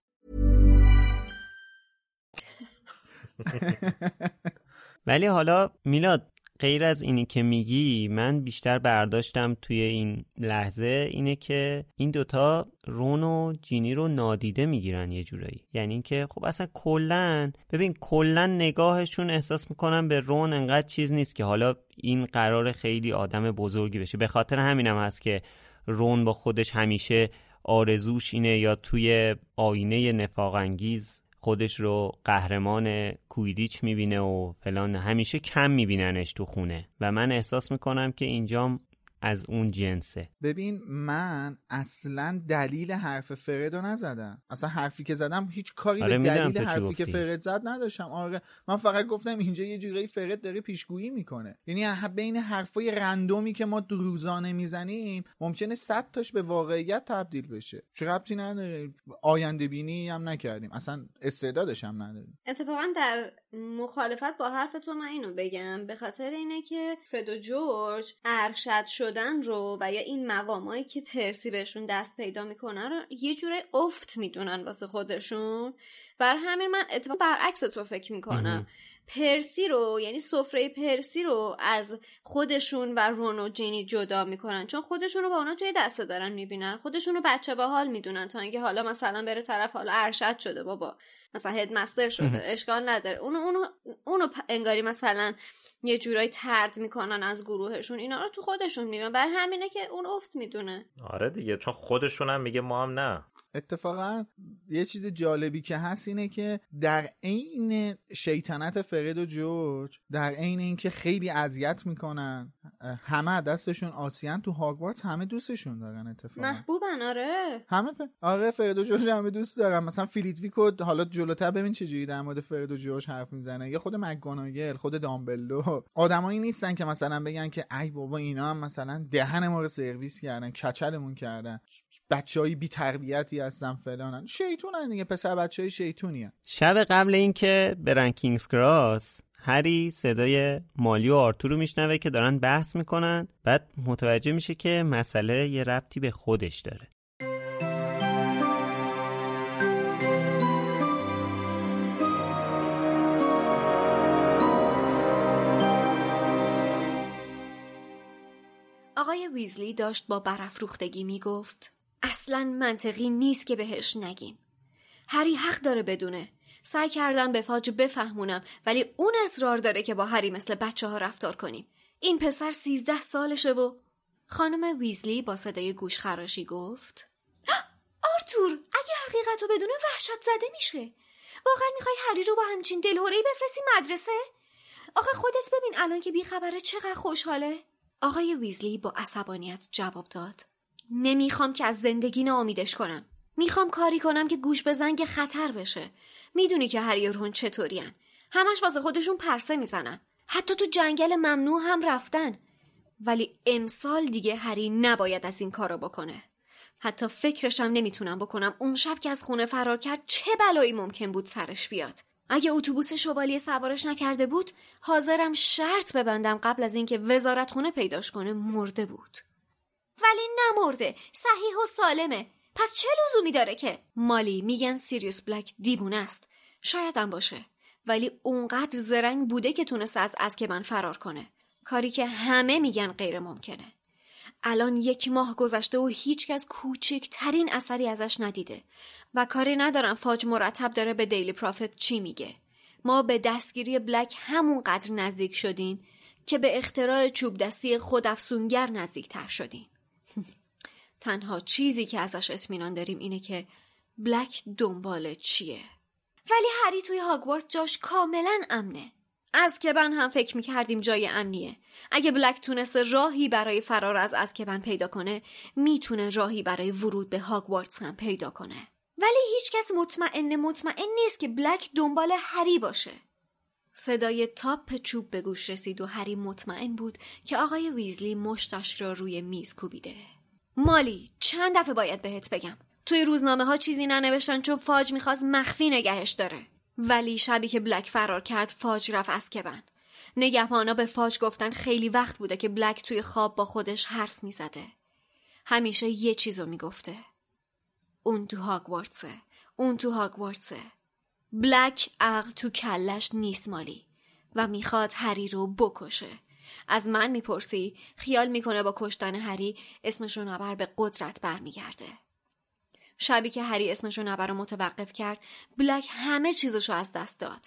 (laughs) ولی حالا میلاد غیر از اینی که میگی من بیشتر برداشتم توی این لحظه اینه که این دوتا رون و جینی رو نادیده می‌گیرن یه جورایی. یعنی اینکه خب اصلا کلا ببین کلا نگاهشون احساس می‌کنن به رون انقدر چیز نیست که حالا این قرار خیلی آدم بزرگی بشه. به خاطر همینم هست که رون با خودش همیشه آرزوش اینه یا توی آینه نفاق انگیز خودش رو قهرمان کویدیچ می‌بینه و فلان همیشه کم میبیننش تو خونه. و من احساس می‌کنم که اینجام از اون جنسه. ببین من اصلا دلیل حرف فرد رو نزدم. اصلا حرفی که زدم هیچ کاری آره به دلیل حرفی که فرد زد نداشتم. آره من فقط گفتم اینجا یه جوری فرد داره پیشگویی می‌کنه. یعنی بین حرفای رندومی که ما روزانه می‌زنیم ممکنه صد تاش به واقعیت تبدیل بشه. چه ربطی نداره؟ آینده بینی هم نکردیم. اصلا استعدادش هم نداریم. اتفاقا در مخالفت با حرف تو من اینو بگم. به خاطر اینه که فرد و جورج ارشد شدن رو و یا این مقامایی که پرسی بهشون دست پیدا می‌کنن رو یه جوره افت می‌دونن واسه خودشون. بر همین من اتفاق برعکس تو فکر می‌کنم. پرسی رو یعنی سفره پرسی رو از خودشون و رون و جینی جدا می‌کنن. چون خودشون رو با اونا توی دسته دارن می‌بینن. خودشون رو بچه با حال می‌دونن تا اینکه حالا مثلا بره طرف حالا ارشد شده بابا. مثلا هدمستر شده اشکال نداره. اونو اونو اونو انگاری مثلا یه جورایی ترد می‌کنن از گروهشون. اینا رو تو خودشون می‌بینن. بر همینه که اون افت می‌دونه. آره دیگه. چون خودشون هم میگه ما هم نه. اتفاقا یه چیز جالبی که هست اینه که در عین شیطنت فرید و جورج در عین اینکه خیلی اذیت می‌کنن همه از دستشون عاصیان تو هاگوارتس همه دوستشون دارن اتفاقا. محبوبن آره. همه ف... آره فرد و جورج همه دوست دارن. مثلا فلیتویکو حالا جلوتر ببین چجوری در مورد فرد و جورج حرف می‌زنه. یا خود مکگوناگل خود دامبلدور آدمایی نیستن که مثلا بگن که ای بابا اینا هم مثلا دهن ما رو سرویس کردن کچلمون کردن. بچهای بی تربیتی هستن فلانن شیطونن دیگه پسر بچهای شیطونی شب قبل اینکه برن کینگز کراس هری صدای مالی و آرتور رو میشنوه که دارن بحث می‌کنن. بعد متوجه میشه که مسئله یه ربطی به خودش داره. آقای ویزلی داشت با برافروختگی می‌گفت اصلا منطقی نیست که بهش نگیم. هری حق داره بدونه. سعی کردم به فاج بفهمونم ولی اون اصرار داره که با هری مثل بچه ها رفتار کنیم. این پسر سیزده سالشه و خانم ویزلی با صدای گوش خراشی گفت آرتور اگه حقیقت رو بدونه وحشت زده میشه. واقعا می‌خوای هری رو با همچین دلهورهی بفرستی مدرسه؟ آخه خودت ببین الان که بیخبره چقدر خوشحاله. آقای ویزلی با عصبانیت جواب داد نمی‌خوام که از زندگی ناامیدش کنم. می‌خوام کاری کنم که گوش بزن که خطر بشه. می‌دونی که هری و رون چطورین همش واسه خودشون پرسه می‌زنن. حتی تو جنگل ممنوع هم رفتن. ولی امسال دیگه هری نباید از این کارو بکنه. حتی فکرشم نمی‌تونم بکنم اون شب که از خونه فرار کرد چه بلایی ممکن بود سرش بیاد. اگه اتوبوس شوالیه سوارش نکرده بود حاضرم شرط ببندم قبل از اینکه وزارت خونه پیداش کنه مرده بود. ولی نمرده. صحیح و سالمه. پس چه لزومی داره که مالی میگن سیریوس بلک دیوونه است؟ شایدم باشه. ولی اونقدر زرنگ بوده که تونسته از اسکبن فرار کنه. کاری که همه میگن غیر ممکنه. الان یک ماه گذشته و هیچکس کوچکترین اثری ازش ندیده. و کاری ندارم فاج مرتب داره به دیلی پرافت چی میگه. ما به دستگیری بلک همونقدر نزدیک شدیم که به اختراع چوب دستی خودافسونگر نزدیک تر شدیم. (laughs) تنها چیزی که ازش اطمینان داریم اینه که بلک دنبال چیه. ولی هری توی هاگوارت جاش کاملا امنه. از کبن هم فکر می‌کردیم جای امنیه. اگه بلک تونسته راهی برای فرار از ازکبن پیدا کنه می‌تونه راهی برای ورود به هاگوارتس هم پیدا کنه. ولی هیچکس مطمئن مطمئن نیست که بلک دنبال هری باشه. صدای تاپ چوب به گوش رسید و هری مطمئن بود که آقای ویزلی مشتش را روی میز کوبیده. مالی چند دفعه باید بهت بگم. توی روزنامه ها چیزی ننوشتن چون فاج می‌خواست مخفی نگهش داره. ولی شبی که بلک فرار کرد فاج رفت از کبن نگهبانا به فاج گفتن خیلی وقت بوده که بلک توی خواب با خودش حرف می‌زده. همیشه یه چیزو می‌گفته. اون تو هاگوارتسه. اون تو هاگوارتسه. بلک عقل تو کلش نیست مالی و می‌خواد هری رو بکشه. از من می‌پرسی. خیال می‌کنه با کشتن هری اسمش رو نبر به قدرت برمیگرده. شبی که هری اسمش رو نبر رو متوقف کرد بلک همه چیزش رو از دست داد.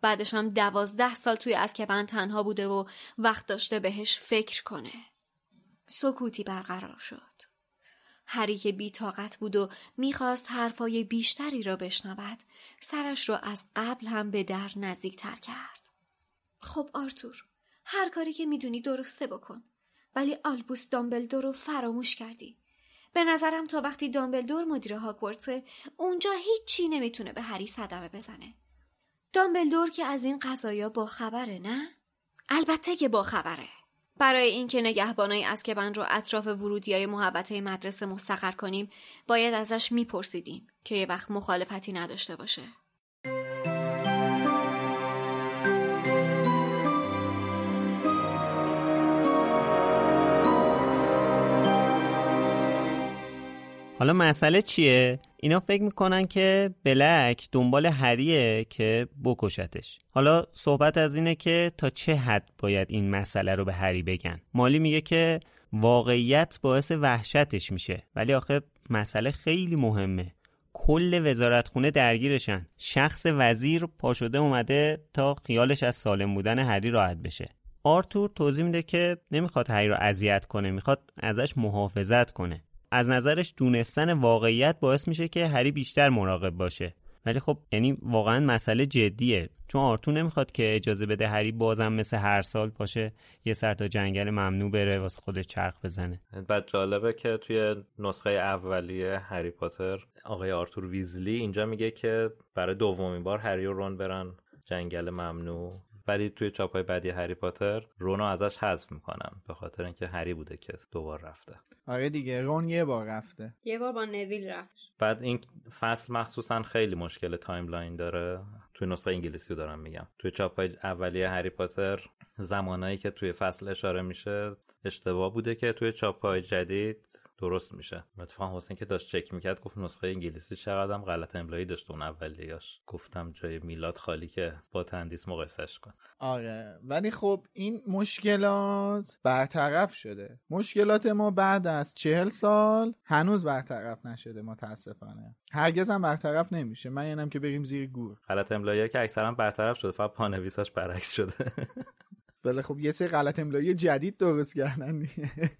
بعدش هم دوازده سال توی اسکبن تنها بوده و وقت داشته بهش فکر کنه. سکوتی برقرار شد. هری که بی طاقت بود و می‌خواست حرفای بیشتری را بشنود سرش را از قبل هم به در نزدیک تر کرد. خب آرتور هر کاری که می‌دونی درسته بکن. ولی آلبوس دامبلدور رو فراموش کردی. به نظرم تا وقتی دامبلدور مدیر هاگوارتسه اونجا هیچی نمی‌تونه به هری صدمه بزنه. دامبلدور که از این قضایا با خبره نه؟ البته که با خبره. برای اینکه نگهبانای اسکبن رو اطراف ورودی های محبته مدرسه مستقر کنیم باید ازش میپرسیدیم که یه وقت مخالفتی نداشته باشه. حالا مسئله چیه؟ اینا فکر می‌کنن که بلک دنبال هریه که بکشتش. حالا صحبت از اینه که تا چه حد باید این مسئله رو به هری بگن؟ مالی میگه که واقعیت باعث وحشتش میشه. ولی آخه مسئله خیلی مهمه. کل وزارتخونه درگیرشن. شخص وزیر پاشده اومده تا خیالش از سالم بودن هری راحت بشه. آرتور توضیح میده که نمی‌خواد هری رو اذیت کنه می‌خواد ازش محافظت کنه. از نظرش دونستن واقعیت باعث میشه که هری بیشتر مراقب باشه. ولی خب یعنی واقعا مسئله جدیه. چون آرتور نمی‌خواد که اجازه بده هری بازم مثل هر سال باشه یه سر تا جنگل ممنوع بره واسه خودش چرخ بزنه. بعد جالبه که توی نسخه اولیه هری پاتر آقای آرتور ویزلی اینجا میگه که برای دومین بار هری و رون برن جنگل ممنوع. ولی توی چاپ های بعدی هری پاتر رونو ازش حذف می‌کنن به خاطر اینکه هری بوده که دوبار رفته. آره دیگه رون یه بار رفته. یه بار با نویل رفت بعد این فصل مخصوصا خیلی مشکل timeline داره. توی نسخه انگلیسی رو دارم میگم. توی چاپ های اولیه هری پاتر زمانایی که توی فصل اشاره میشه اشتباه بوده که توی چاپ های جدید درست میشه. اتفاقا حسین که داشت چک می‌کرد گفت نسخه انگلیسی چقدرم غلط املایی داشته اون اولیاش گفتم جای میلاد خالی که با تندیس مقایسش کن. آره ولی خب این مشکلات برطرف شده. مشکلات ما بعد از چهل سال هنوز برطرف نشده متاسفانه. هرگز هم برطرف نمیشه. من اینم که بریم زیر گور. غلط املایی که اکثرا برطرف شده فقط پانویساش برعکس شده. (laughs) بله خب یه سری غلط املایی جدید درست کردن دیگه.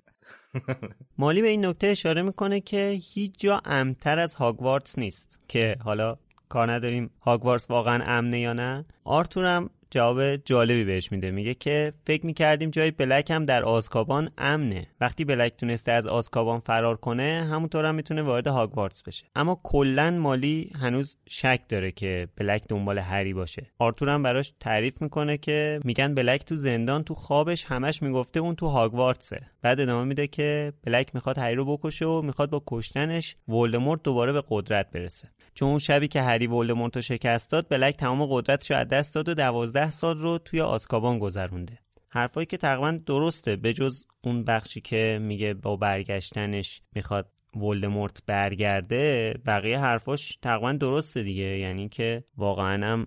(laughs) مالی به این نکته اشاره می‌کنه که هیچ جا امتر از هاگوارتس نیست که حالا کار نداریم هاگوارتس واقعا امنه یا نه. آرتورم جواب جالبی بهش میده. میگه که فکر می‌کردیم جای بلک هم در آزکابان امنه. وقتی بلک تونسته از آزکابان فرار کنه همونطور هم می‌تونه وارد هاگوارتس بشه. اما کلا مالی هنوز شک داره که بلک دنبال هری باشه. آرتور هم براش تعریف می‌کنه که میگن بلک تو زندان تو خوابش همش می‌گفته اون تو هاگوارتسه. بعد ادامه میده که بلک می‌خواد هری رو بکشه و می‌خواد با کشتنش ولدمورت دوباره به قدرت برسه. چون اون شبی که هری ولدمورت رو شکست داد بلک تمام قدرتش رو از دست داد و دوازده سال رو توی آسکابان گذرونده. حرفایی که تقریبا درسته به جز اون بخشی که میگه با برگشتنش می‌خواد ولدمورت برگرده بقیه حرفاش تقریبا درسته دیگه. یعنی که واقعا هم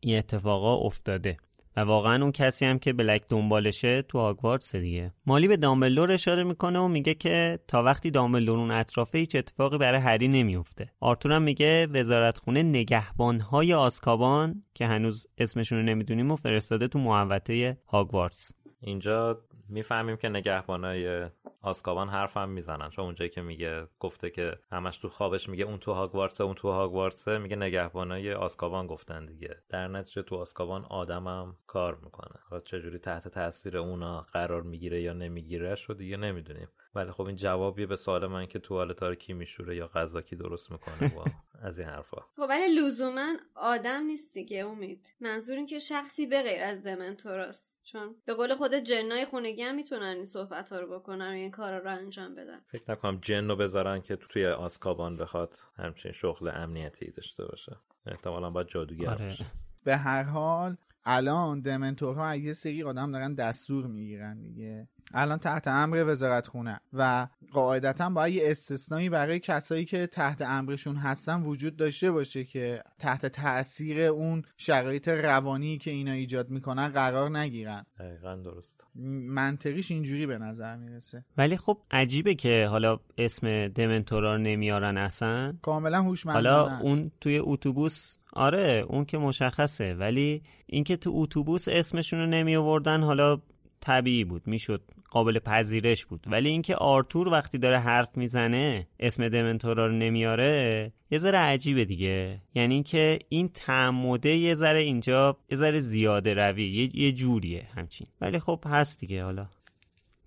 این اتفاقا افتاده. و واقعا اون کسی هم که بلک دنبالشه تو هاگوارتس دیگه. مالی به دامبلدور اشاره می‌کنه و میگه که تا وقتی دامبلدور اون اطرافه هیچ اتفاقی برای هری نمیفته آرتور هم میگه وزارتخونه نگهبانهای آسکابان که هنوز اسمشون رو نمی‌دونیم و فرستاده تو محوطه هاگوارتس. اینجا می‌فهمیم که نگهبانای آسکابان حرفم می‌زنن. چون اونجایی که میگه گفته که همش تو خوابش میگه اون تو هاگوارتسه اون تو هاگوارتسه میگه نگهبانای آسکابان گفتن دیگه. در نتیجه تو آسکابان آدمم کار می‌کنه. چه چجوری تحت تاثیر اونا قرار می‌گیره یا نمی‌گیره شو دیگه نمی‌دونیم. ولی خب این جوابیه به سوال من که توالت کی میشوره یا غذا کی درست می‌کنه با (laughs) از این حرفا. خب ولی لزوما آدم نیست دیگه امید. منظور این که شخصی به غیر از دمنتوراست. چون به قول خود جنای خونگی هم می‌تونن این صحبت ها رو بکنن و این کارا رو انجام بدن. فکر نکنم جن رو بذارن که توی آسکابان بخواد همچین شغل امنیتی داشته باشه. احتمالا باید جادوگر آره. باشه. به هر حال الان دمنتورها یه سری آدم دارن دستور می‌گیرن دیگه. الان تحت امر وزارت خونه و قاعدتا باید یه استثنایی برای کسایی که تحت امرشون هستن وجود داشته باشه که تحت تاثیر اون شرایط روانی که اینا ایجاد می‌کنن قرار نگیرن. دقیقا درست. منطقیش اینجوری به نظر می‌رسه. ولی خب عجیبه که حالا اسم دمنتورا نمیارن اصلا. کاملا هوشمندانه حالا اون توی اتوبوس آره اون که مشخصه. ولی اینکه تو اتوبوس اسمشون رو نمی آوردن حالا طبیعی بود. می‌شد قابل پذیرش بود. ولی اینکه آرتور وقتی داره حرف می‌زنه اسم دمنتورا رو نمیاره یه ذره عجیبه دیگه. یعنی اینکه این تعمده یه ذره اینجا یه ذره زیاده روی یه, یه جوریه همچین. ولی خب هست دیگه حالا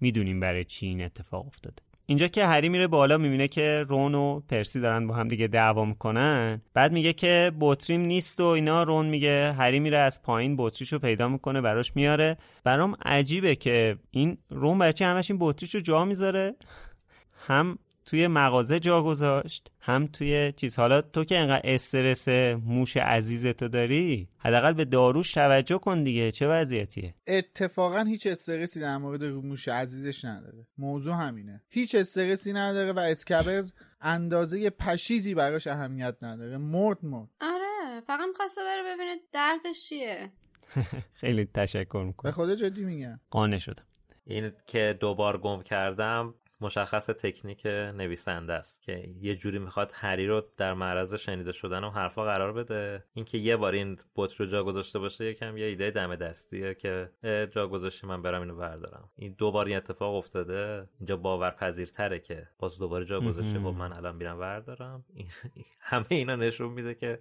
می‌دونیم برای چی این اتفاق افتاده. اینجا که هری میره بالا می‌بینه که رون و پرسی دارن با هم دیگه دعوا می‌کنن. بعد میگه که بطریم نیست و اینا. رون میگه هری میره از پایین بطریشو پیدا می‌کنه براش میاره. برام عجیبه که این رون برای چی همش این بطریشو جا می‌ذاره؟ هم توی مغازه جا گذاشت هم توی چیز. حالا تو که انقدر استرس موش عزیز تو داری حداقل به داروش توجه کن دیگه چه وضعیتیه؟ اتفاقا هیچ استرسی در مورد موش عزیزش نداره. موضوع همینه. هیچ استرسی نداره و اسکبرز اندازه پشیزی براش اهمیت نداره. مرد مرد. آره فقط می‌خواسته بره ببینه دردش چیه. (laughs) خیلی تشکر می‌کنم. به خدا جدی میگم. قانع شدم. این که دوبار گم کردم مشخص تکنیک نویسنده است که یه جوری می‌خواد هری رو در معرض شنیده شدن و حرفا قرار بده. اینکه یه بار این بطری رو جا گذاشته باشه یکم یه ایده دم دستیه که جا گذاشتی من برم اینو بردارم. این دوبار این اتفاق افتاده. اینجا باورپذیرتره که باز دوباره جا گذاشته خب من الان میرم بردارم. همه اینا نشون میده که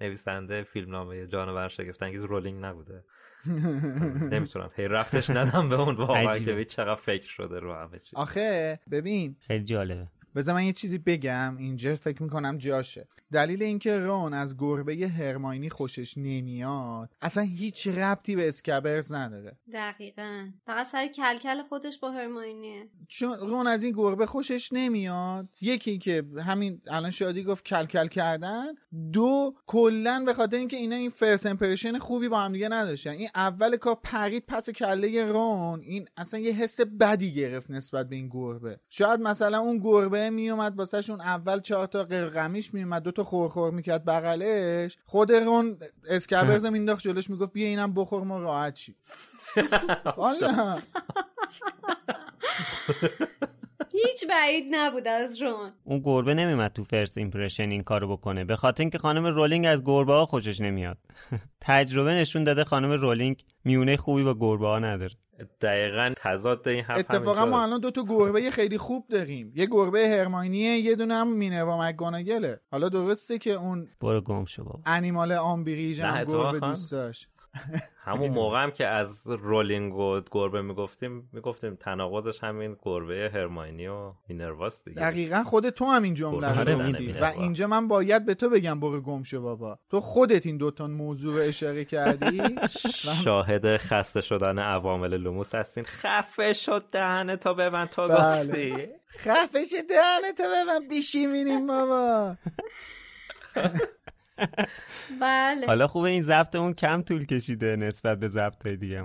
نویسنده فیلمنامه جانور شگفتانگیز رولینگ نبوده. (laughs) نمی‌تونم. هی رفتش ندم به اون واقعا که چقدر فکر شده رو همه چی آخه ببین. خیلی جالبه. بذار من یه چیزی بگم اینجا فکر می‌کنم جاشه. دلیل اینکه رون از گربه هرماینی خوشش نمیاد اصلا هیچ ربطی به اسکبرز نداره. دقیقا. فقط سر کلکل خودش با هرماینیه. چون رون از این گربه خوشش نمیاد. یکی که همین الان شادی گفت کلکل کردن دو کلا به خاطر اینکه اینا این فرست امپرشن خوبی با هم دیگه نداشتن. این اول کار پرید پس کله رون. این اصلا یه حس بدی گرفت نسبت به این گربه. شاید مثلا اون گربه میومد واسهشون اول چهار تا قرقمیش میومد دو تا خورخور می‌کرد بغلش. خود رون اسکبرز مینداخت جلوش می‌گفت بیا اینم بخور ما راحت چی (laughs) (laughs) هیچ بعید نبود از رون. اون گربه نمیمد تو first impression این کارو بکنه. به خاطر اینکه خانم رولینگ از گربه ها خوشش نمیاد. (laughs) تجربه نشون داده خانم رولینگ میونه خوبی با گربه ها نداره. دقیقا تضاد این حرف اتفاقا ما الان دو تا گربه خیلی خوب داریم. یه گربه هرماینیه یه دونه هم مینوا مکگوناگله. حالا درسته که اون برو گم شو بابا. انیمال آمبریج هم گربه دوست داشت. (laughs) همون موقع هم که از رولینگ و گربه می‌گفتیم می‌گفتیم تناقضش همین گربه هرماینی و مینرواس دیگه. دقیقا خود تو هم این جمله رو میگی و اینجا من باید به تو بگم برو گم شو بابا. تو خودت این دوتا موضوع رو اشاره کردی؟ (laughs) شاهد خسته شدن عوامل لوموس هستین. خفه شد دهنه تا به من تا گفتی. خفه شد دهنه تا به من بیشی مینیم بابا. (laughs) بله. حالا خوبه این ضبطمون کم طول کشیده نسبت به ضبط های دیگه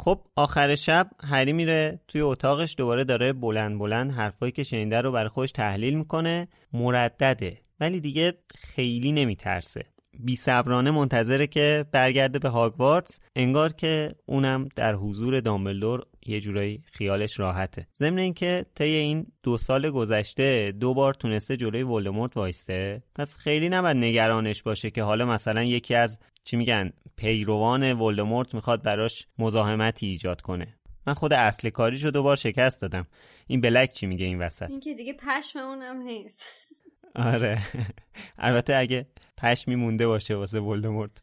خب آخر شب هری میره توی اتاقش دوباره داره بلند بلند حرفایی که شنیده رو برای خودش تحلیل می‌کنه. مردده. ولی دیگه خیلی نمیترسه. بی صبرانه منتظره که برگرده به هاگوارتس انگار که اونم در حضور دامبلدور یه جورایی خیالش راحته. ضمن اینکه طی این دو سال گذشته دو بار تونسته جلوی ولدمورت وایسته. پس خیلی نباید نگرانش باشه که حالا مثلا یکی از چی میگن پیروان ولدمورت می‌خواد براش مزاحمتی ایجاد کنه. من خود اصل کاریشو دو بار شکست دادم. این بلک چی میگه این وسط؟ این که دیگه پشم اونم نیست. آره. البته اگه پشمی مونده باشه واسه ولدمورت.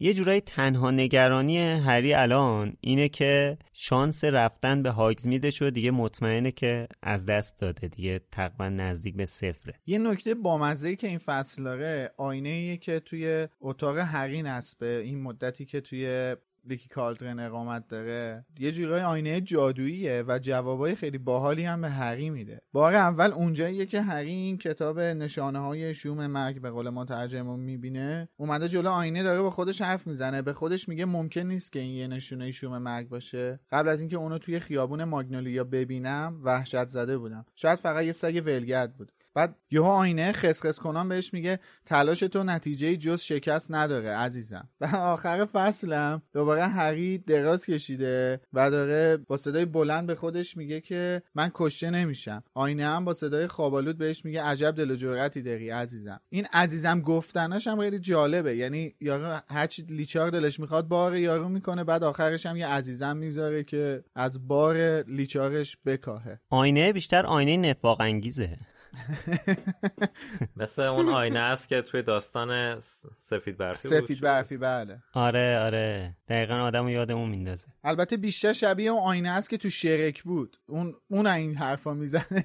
یه جورایی تنها نگرانی هری الان اینه که شانس رفتن به هاگزمیدش رو دیگه مطمئنه که از دست داده. دیگه تقریبا نزدیک به صفره. یه نکته بامزه که این فصل داره آینه که توی اتاق هری نصبه این مدتی که توی لیکی کالدرن اقامت داره. یه جورای آینه جادوییه و جوابای خیلی باحالی هم به هری میده. بار اول اونجاییه که هری این کتاب نشانه های شوم مرگ به قول ما ترجمه می‌بینه. اومده جلو آینه داره با خودش حرف می‌زنه. به خودش میگه ممکن نیست که این یه نشونه شوم مرگ باشه. قبل از اینکه اونو توی خیابون ماگنولیا ببینم وحشت زده بودم. شاید فقط یه سگ ولگرد بود. بعد یهو آینه خسخس کنان بهش میگه تلاش تو نتیجه جز شکست نداره عزیزم. (laughs) و آخر فصلم دوباره هری دراز کشیده و داره با صدای بلند به خودش میگه که من کشته نمیشم. آینه هم با صدای خوابالود بهش میگه عجب دل و جرأتی داری عزیزم. این عزیزم گفتناش هم خیلی جالبه. یعنی یارو هرچی لیچار دلش می‌خواد بار یارو می‌کنه بعد آخرش هم یه عزیزم می‌ذاره که از بار لیچارش بکاهه. آینه بیشتر آینه نفاق انگیزه. (laughs) مثل اون آینه است که توی داستان سفید برفی سفید برفی بله. آره آره. دقیقا آدم رو یادمون میندازه. البته بیشتر شبیه اون آینه است که تو شرک بود. اون اون این حرفا می‌زنه. (laughs)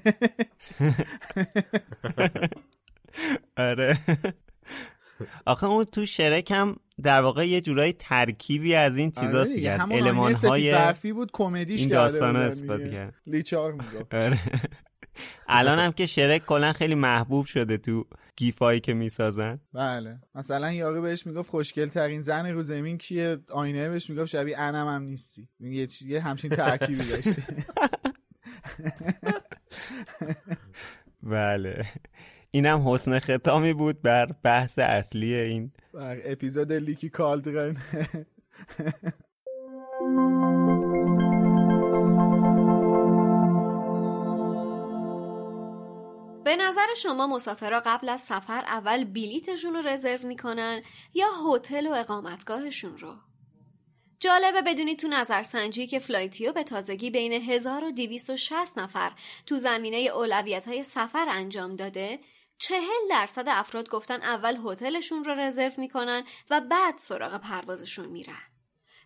آره. آخه اون تو شرک هم در واقع یه جورایی ترکیبی از این چیزاست آره دیگه. از آینه های سفید برفی بود کمدیش این داستان استفاده. کرد لیچار می‌گفت. آره. الان هم که شرک کلا خیلی محبوب شده تو گیفایی که می‌سازن. بله. مثلا یارو بهش می‌گفت خوشگل ترین زن رو زمین کیه؟ آینه بهش می‌گفت شبیه انم هم نیستی. یه یه همچین ترکیبی داشتی (laughs) بله. اینم حسن ختامی بود بر بحث اصلی این. بر اپیزود لیکی کالدرن (laughs) به نظر شما مسافرها قبل از سفر اول بلیتشون رو رزرو می‌کنن یا هتل و اقامتگاهشون رو؟ جالبه بدونید تو نظرسنجی که فلایتیو به تازگی بین 1260 نفر تو زمینه اولویت های سفر انجام داده چهل درصد افراد گفتن اول هتلشون رو رزرو می‌کنن و بعد سراغ پروازشون میرن.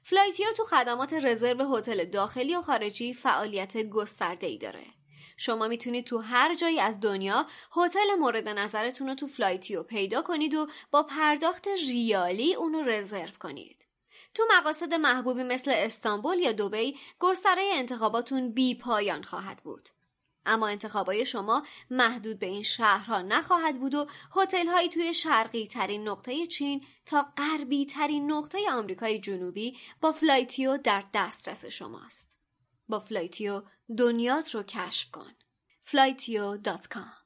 فلایتیو تو خدمات رزرو هتل داخلی و خارجی فعالیت گسترده ای داره. شما می‌تونید تو هر جایی از دنیا هتل مورد نظرتون رو تو فلایتیو پیدا کنید و با پرداخت ریالی اونو رزرو کنید. تو مقاصد محبوبی مثل استانبول یا دوبی گستره انتخاباتون بی پایان خواهد بود. اما انتخابای شما محدود به این شهرها نخواهد بود و هتل هایی توی شرقی ترین نقطه چین تا غربی ترین نقطه آمریکای جنوبی با فلایتیو در دسترس شماست. با فلایتیو دنیات رو کشف کن. flytio.com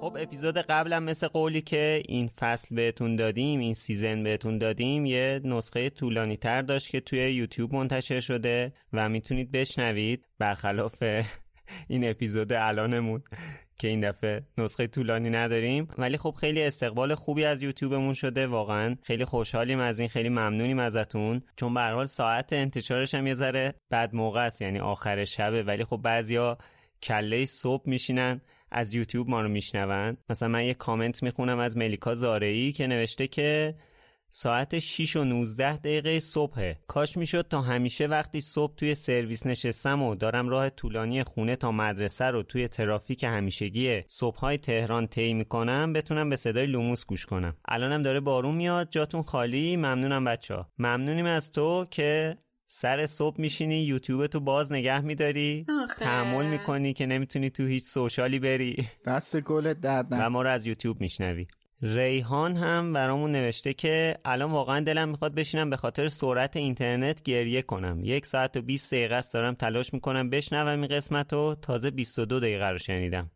خب اپیزود قبلم مثل قولی که این فصل بهتون دادیم این season بهتون دادیم یه نسخه طولانی تر داشت که توی یوتیوب منتشر شده و می‌تونید بشنوید برخلاف این اپیزود الانمون که این دفعه نسخه طولانی نداریم. ولی خب خیلی استقبال خوبی از یوتیوبمون شده واقعا. خیلی خوشحالیم از این خیلی ممنونیم ازتون. چون به هر حال ساعت انتشارش هم یه ذره بد موقع است یعنی آخر شبه. ولی خب بعضیا کله صبح میشینن از یوتیوب ما رو میشنون. مثلا من یه کامنت می‌خونم از ملیکا زارعی که نوشته که ساعت 6 و 19 دقیقه صبحه. کاش می‌شد تا همیشه وقتی صبح توی سرویس نشستم و دارم راه طولانی خونه تا مدرسه رو توی ترافیک همیشگی صبحهای تهران طی می‌کنم بتونم به صدای لوموس گوش کنم. الانم داره بارون میاد جاتون خالی؟ ممنونم بچه ها ممنونیم از تو که سر صبح میشینی یوتیوب تو باز نگه میداری. تحمل می‌کنی که نمی‌تونی تو هیچ سوشالی بری. دست گلت درد و ما رو از یوتیوب میشنوی. ریحان هم برامون نوشته که الان واقعا دلم می‌خواد بشینم به خاطر سرعت اینترنت گریه کنم. یک ساعت و 20 دقیقه است دارم تلاش می‌کنم بشنوم این قسمت رو تازه 22 دقیقه رو شنیدم.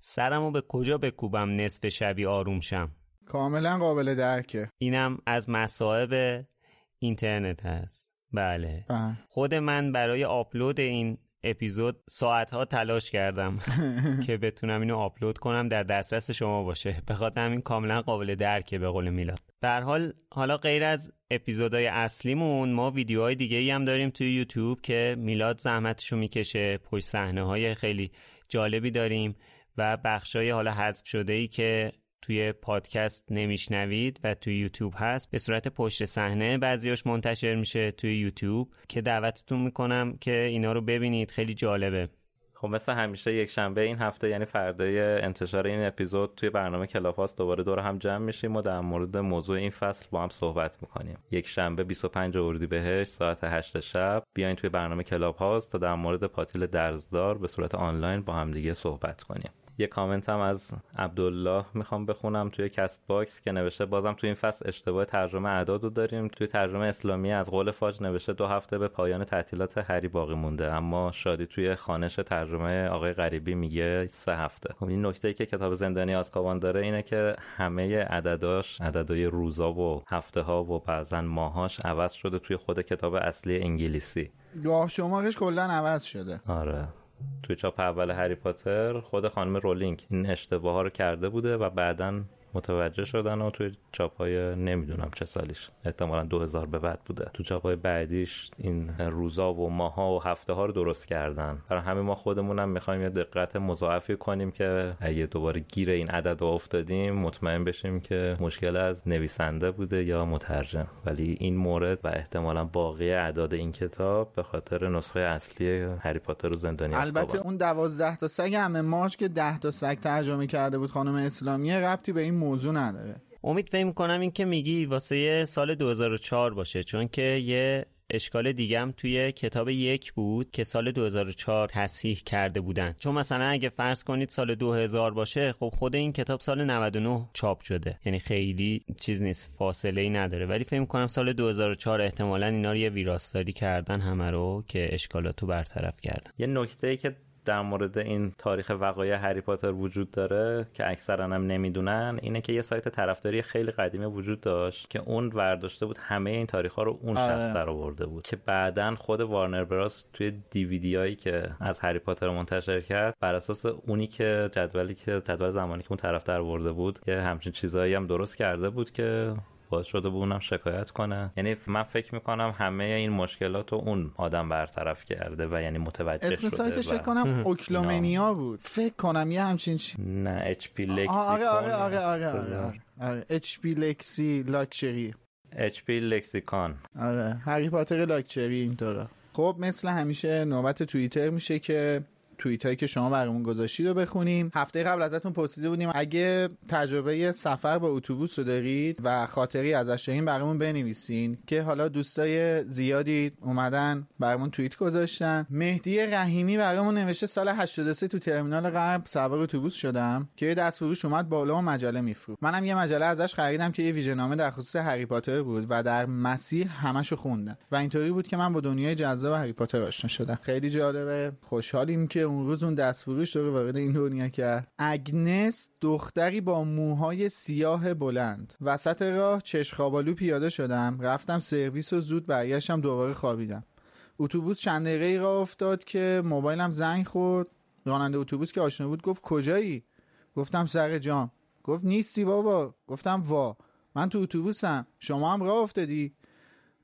سرمو به کجا بکوبم نصف شبی آروم شم؟ کاملا قابل درکه. اینم از مصائب اینترنت هست. بله. خود من برای آپلود این اپیزود ساعتها تلاش کردم (laughs) که بتونم اینو آپلود کنم در دسترس شما باشه. به خاطر همین کاملا قابل درکه به قول میلاد. به حال حالا غیر از اپیزودهای اصلیمون ما ویدیوهای دیگه ای هم داریم توی یوتیوب که میلاد زحمتشو می‌کشه پشت صحنه های خیلی جالبی داریم و بخشای حالا حذف شده ای که توی پادکست نمیشنوید و توی یوتیوب هست به صورت پشت صحنه بعضیاش منتشر میشه توی یوتیوب که دعوتتون می‌کنم که اینا رو ببینید خیلی جالبه. خب مثل همیشه یک شنبه این هفته یعنی فردای انتشار این اپیزود توی برنامه کلاب‌هاوس دوباره دور هم جمع میشیم و در مورد موضوع این فصل با هم صحبت می‌کنیم. یک شنبه 25 اردیبهشت ساعت 8 شب. بیاین توی برنامه کلاب‌هاوس تا در مورد پاتیل درزدار به صورت آنلاین با هم دیگه صحبت کنیم. یه کامنت هم از عبدالله می‌خوام بخونم توی کست باکس که نوشته بازم توی این فصل اشتباه ترجمه اعداد رو داریم. توی ترجمه اسلامی از قول فاج نوشته دو هفته به پایان تعطیلات هری باقی مونده. اما شادی توی خوانش ترجمه آقای غریبی میگه سه هفته. خب این نکته ای که کتاب زندانی آزکابان داره اینه که همه عدداش عددهای روزا و هفته ها و بعضا ماهاش عوض شده توی خود کتاب اصلی انگلیسی. گاه شمارش کلا عوض شده. آره. توی چاپ اول هری پاتر خود خانم رولینگ این اشتباه ها رو کرده بوده و بعدا متوجه شدن و توی چاپ های نمی‌دونم چه سالیش احتمالا 2000 به بعد بوده. تو چاپ های بعدیش این روزا و ماها و هفته ها رو درست کردن. برای همه ما خودمونم می‌خوایم یه دقت مضاعفی کنیم که اگه دوباره گیر این عدد رو افتادیم مطمئن بشیم که مشکل از نویسنده بوده یا مترجم. ولی این مورد و احتمالا باقی اعداد این کتاب به خاطر نسخه اصلی هری پاتر و زندانی البته اون دوازده تا سگ همه ماش که ده تا سگ ترجمه کرده بود خانم اسلامی ربطی به این موضوع نداره. امید فکر کنم این که میگی واسه سال 2004 باشه چون که یه اشکال دیگه هم توی کتاب یک بود که سال 2004 تصحیح کرده بودن. چون مثلا اگه فرض کنید سال 2000 باشه خب خود این کتاب سال 99 چاپ شده. یعنی خیلی چیز نیست فاصله ای نداره. ولی فکر کنم سال 2004 احتمالا اینا رو یه ویراستاری کردن همه رو که اشکالاتو برطرف کردن. یه نکته ای که در مورد این تاریخ وقایع هری پاتر وجود داره که اکثرا هم نمی‌دونن اینه که یه سایت طرفداری خیلی قدیمی وجود داشت که اون ورداشته بود همه این تاریخ ها رو اون شخص در آورده بود که بعدا خود وارنر براس توی دیویدی هایی که از هری پاتر منتشر کرد بر اساس اونی که جدولی که جدول زمانی که اون طرف در آورده بود یه همچین چیزایی هم درست کرده بود که باعث شده بود اونم شکایت کنه. یعنی من فکر می‌کنم همه این مشکلات رو اون آدم برطرف کرده و یعنی متوجه اسم شده سایتش و... فکر کنم اوکلومنیا بود. فکر کنم یه همچین چی نه HP Lexicon. آره آره آره آره آره آره HP لکسی لاکچری. HP Lexicon. آره هری پاتر لاکچری اینطورا خب مثل همیشه نوبت توییتر میشه که توییت هایی که شما برامون گذاشتید رو بخونیم. هفته قبل ازتون پرسیده بودیم اگه تجربه سفر با اتوبوس رو دارید و خاطری ازش دارین برامون بنویسین که حالا دوستای زیادی اومدن برامون توییت گذاشتن. مهدی رحیمی برامون نوشته سال 83 تو ترمینال غرب سوار اتوبوس شدم که دست فروش اومد بالا و مجله میفروخت. منم یه مجله ازش خریدم که یه ویژه‌نامه در خصوص هری پاتر بود و در مسیر همشو خوندم. و اینطوری بود که من با دنیای جذاب هری پاتر آشنا شدم. خیلی جالبه. خوشحالیم که اون روز اون دستفروش رو وارد این دنیا کرد. اگنس دختری با موهای سیاه بلند. وسط راه چشخابالو پیاده شدم. رفتم سرویس و زود برگشتم دوباره خوابیدم. اتوبوس چند دقیقه راه افتاد که موبایلم زنگ خورد. راننده اتوبوس که آشنا بود گفت کجایی؟ گفتم سر جام. گفت نیستی بابا. گفتم وا. من تو اتوبوسم. شما هم راه افتادی؟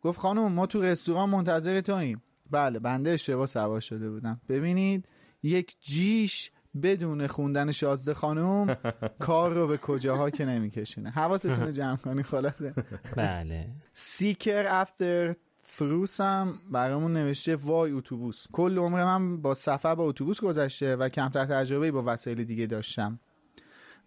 گفت خانم ما تو رستوران منتظر توییم. بله بنده اشتباه سوار شده بودم. ببینید یک جیش بدون خوندن شازده خانم (laughs) کار رو به کجاها که نمیکشونه. حواستون جمع کنی خلاصه. بله. سیکر افتر فروس هم برامون نوشته وای اتوبوس. کل عمر من با سفر با اتوبوس گذشته و کمتر تجربه با وسایل دیگه داشتم.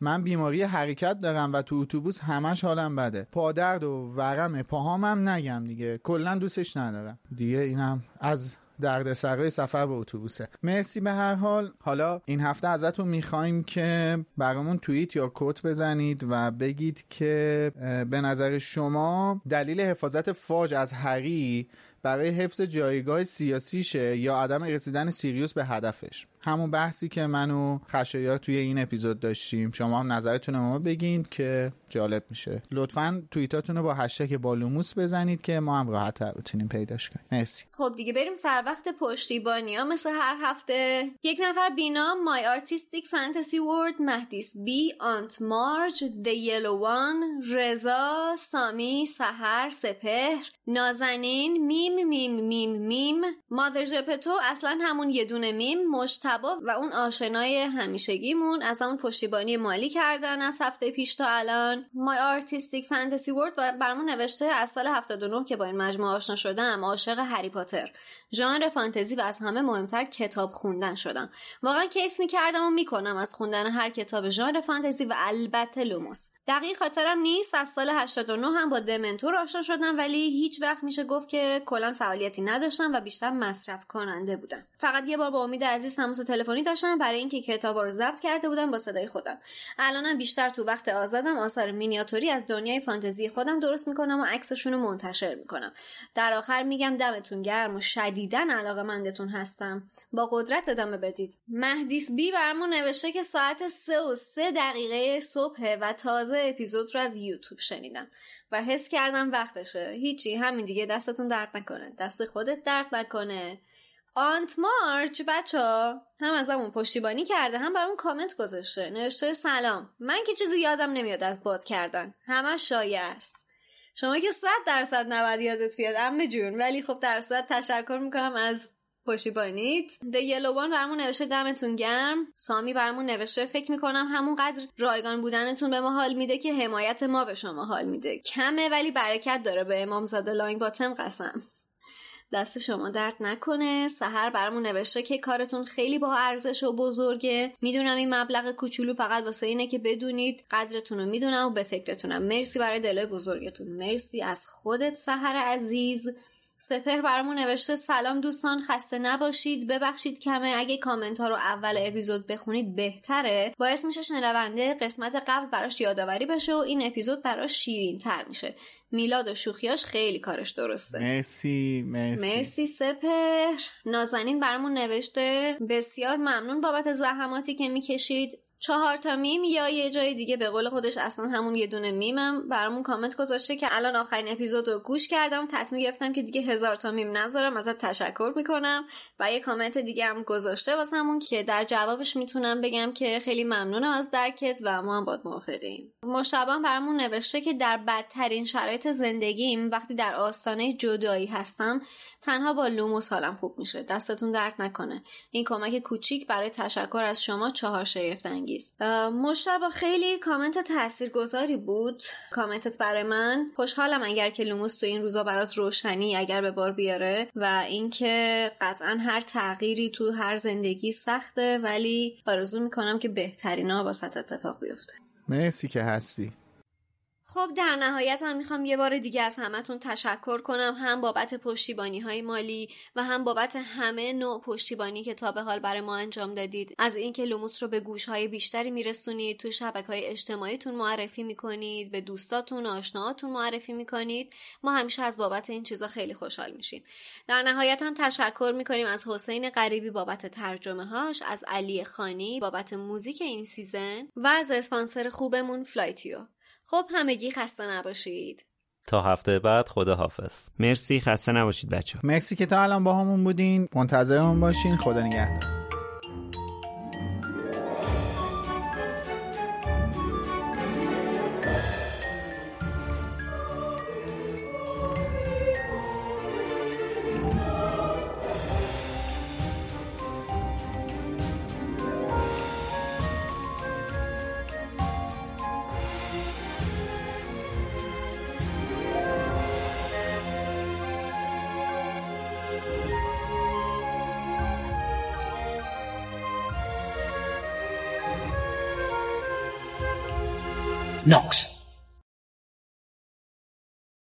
من بیماری حرکت دارم و تو اتوبوس همش حالم بده. پادرد و ورم پاهامم نگم دیگه. کلا دوستش ندارم. دیگه اینم از درد سرای سفر به اتوبوسه. مرسی به هر حال. حالا این هفته ازتون می‌خوایم که برامون توییت یا کوت بزنید و بگید که به نظر شما دلیل حفاظت فاج از هری برای حفظ جایگاه سیاسیشه یا عدم رسیدن سیریوس به هدفش. همون بحثی که من و خشایار توی این اپیزود داشتیم. شما هم نظرتون ما بگین که جالب میشه. لطفا توییتاتون رو با هشتگ بالوموس بزنید که ما هم راحت بتونیم پیداش کنیم. مرسی. خب دیگه بریم سر وقت پشتیبانی ها مثل هر هفته یک نفر بینام مای آرتیستیک فانتزی ورد مهدیس بی آنت مارج د یلوان رضا سامی سحر سپهر نازنین میم میم میم میم. مادر جپتو اصلا همون یه دونه میم. و اون آشنای همیشگیمون از همون پشتیبانی مالی کردن از هفته پیش تا الان. مای آرتیستیک فانتزی ورد برامون نوشته از سال 79 که با این مجموعه آشنا شدم عاشق هری پاتر. ژانر فانتزی و از همه مهمتر کتاب خوندن شدم. واقعا کیف می‌کردم و می‌کنم از خوندن هر کتاب ژانر فانتزی و البته لوموس. دقیق خاطرم نیست از سال 89 هم با دمنتور آشنا شدم ولی هیچ وقت میشه گفت که کلا فعالیتی نداشتم و بیشتر مصرف کننده بودم. فقط یه بار با امید عزیز تماس تلفنی داشتم برای اینکه کتابا رو ضبط کرده بودم با صدای خودم. الانم بیشتر تو وقت آزادم آثار مینیاتوری از دنیای فانتزی خودم درست می‌کنم و عکسشون رو منتشر می‌کنم. در آخر میگم دمتون گرم و شدیدن علاقه مندتون هستم. با قدرت ادامه بدید. مهدیس بی برمون نوشته که ساعت سه و سه دقیقه صبح و تازه اپیزود رو از یوتیوب شنیدم و حس کردم وقتشه. هیچی همین دیگه دستتون درد نکنه. دست خودت درد نکنه. آنت مارچ بچه هم از همون پشتیبانی کرده هم برامون کامنت گذاشته. نوشته سلام. من که چیزی یادم نمیاد از باد کردن. همه شایع است. شما که صد درصد نباید یادت بیاد امه جون. ولی خب در صورت تشکر می‌کنم از پشتیبانیت. د یلوان برامون نوشته دمتون گرم. سامی برامون نوشته فکر می‌کنم همونقدر رایگان بودنتون به ما حال میده که حمایت ما به شما حال میده. کمه ولی برکت داره به امامزاده لاین باتم قسم. دست شما درد نکنه. سهر برامون نوشته که کارتون خیلی با ارزش و بزرگه. می‌دونم این مبلغ کوچولو فقط واسه اینه که بدونید. قدرتون رو می‌دونم و به فکرتونم. مرسی برای دلای بزرگتون. مرسی از خودت سهر عزیز. سپهر برامون نوشته سلام دوستان خسته نباشید. ببخشید کمه اگه کامنت ها رو اول اپیزود بخونید بهتره. باعث میشه شنونده قسمت قبل براش یادآوری بشه و این اپیزود براش شیرین تر میشه. میلاد و شوخیاش خیلی کارش درسته. مرسی مرسی. مرسی سپهر نازنین برامون نوشته بسیار ممنون بابت زحماتی که می‌کشید. چهار تا میم یا یه جای دیگه به قول خودش اصلا همون یه دونه میمم. برامون کامنت گذاشته که الان آخرین اپیزود رو گوش کردم. تصمیم گرفتم که دیگه هزار تا میم نذارم. ازت تشکر می‌کنم. و یه کامنت دیگه هم گذاشته واسمون که در جوابش می‌تونم بگم که خیلی ممنونم از درکت و ما هم باهات موافقیم. مجتبی برامون نوشته که در بدترین شرایط زندگیم وقتی در آستانه جدایی هستم تنها با لوموس حالم خوب میشه. دستتون درد نکنه. این کمک کوچیک برای تشکر از شما چهار شگفت انگیز مجتبی خیلی کامنت تاثیرگذاری بود. کامنتت برای من. خوشحالم اگر که لوموس تو این روزا برات روشنی اگر به بار بیاره و اینکه قطعا هر تغییری تو هر زندگی سخته ولی آرزو می‌کنم که بهترینا واست اتفاق بیفته. مرسی که هستی. خب در نهایت هم می‌خوام یه بار دیگه از همتون تشکر کنم هم بابت پشتیبانی های مالی و هم بابت همه نوع پشتیبانی که تا به حال برای ما انجام دادید. از اینکه لوموس رو به گوش های بیشتری میرسونید تو شبکه های اجتماعیتون معرفی می‌کنید به دوستاتون آشناهاتون معرفی می‌کنید ما همیشه از بابت این چیزا خیلی خوشحال میشیم. در نهایت هم تشکر می‌کنیم از حسین غریبی بابت ترجمه هاش از علی خانی بابت موزیک این season و از اسپانسر خوبمون فلایتیو. خب همگی خسته نباشید. تا هفته بعد خدا حافظ مرسی خسته نباشید بچه مرسی که تا الان با همون بودین. منتظرمون باشین. خدا نگهدار.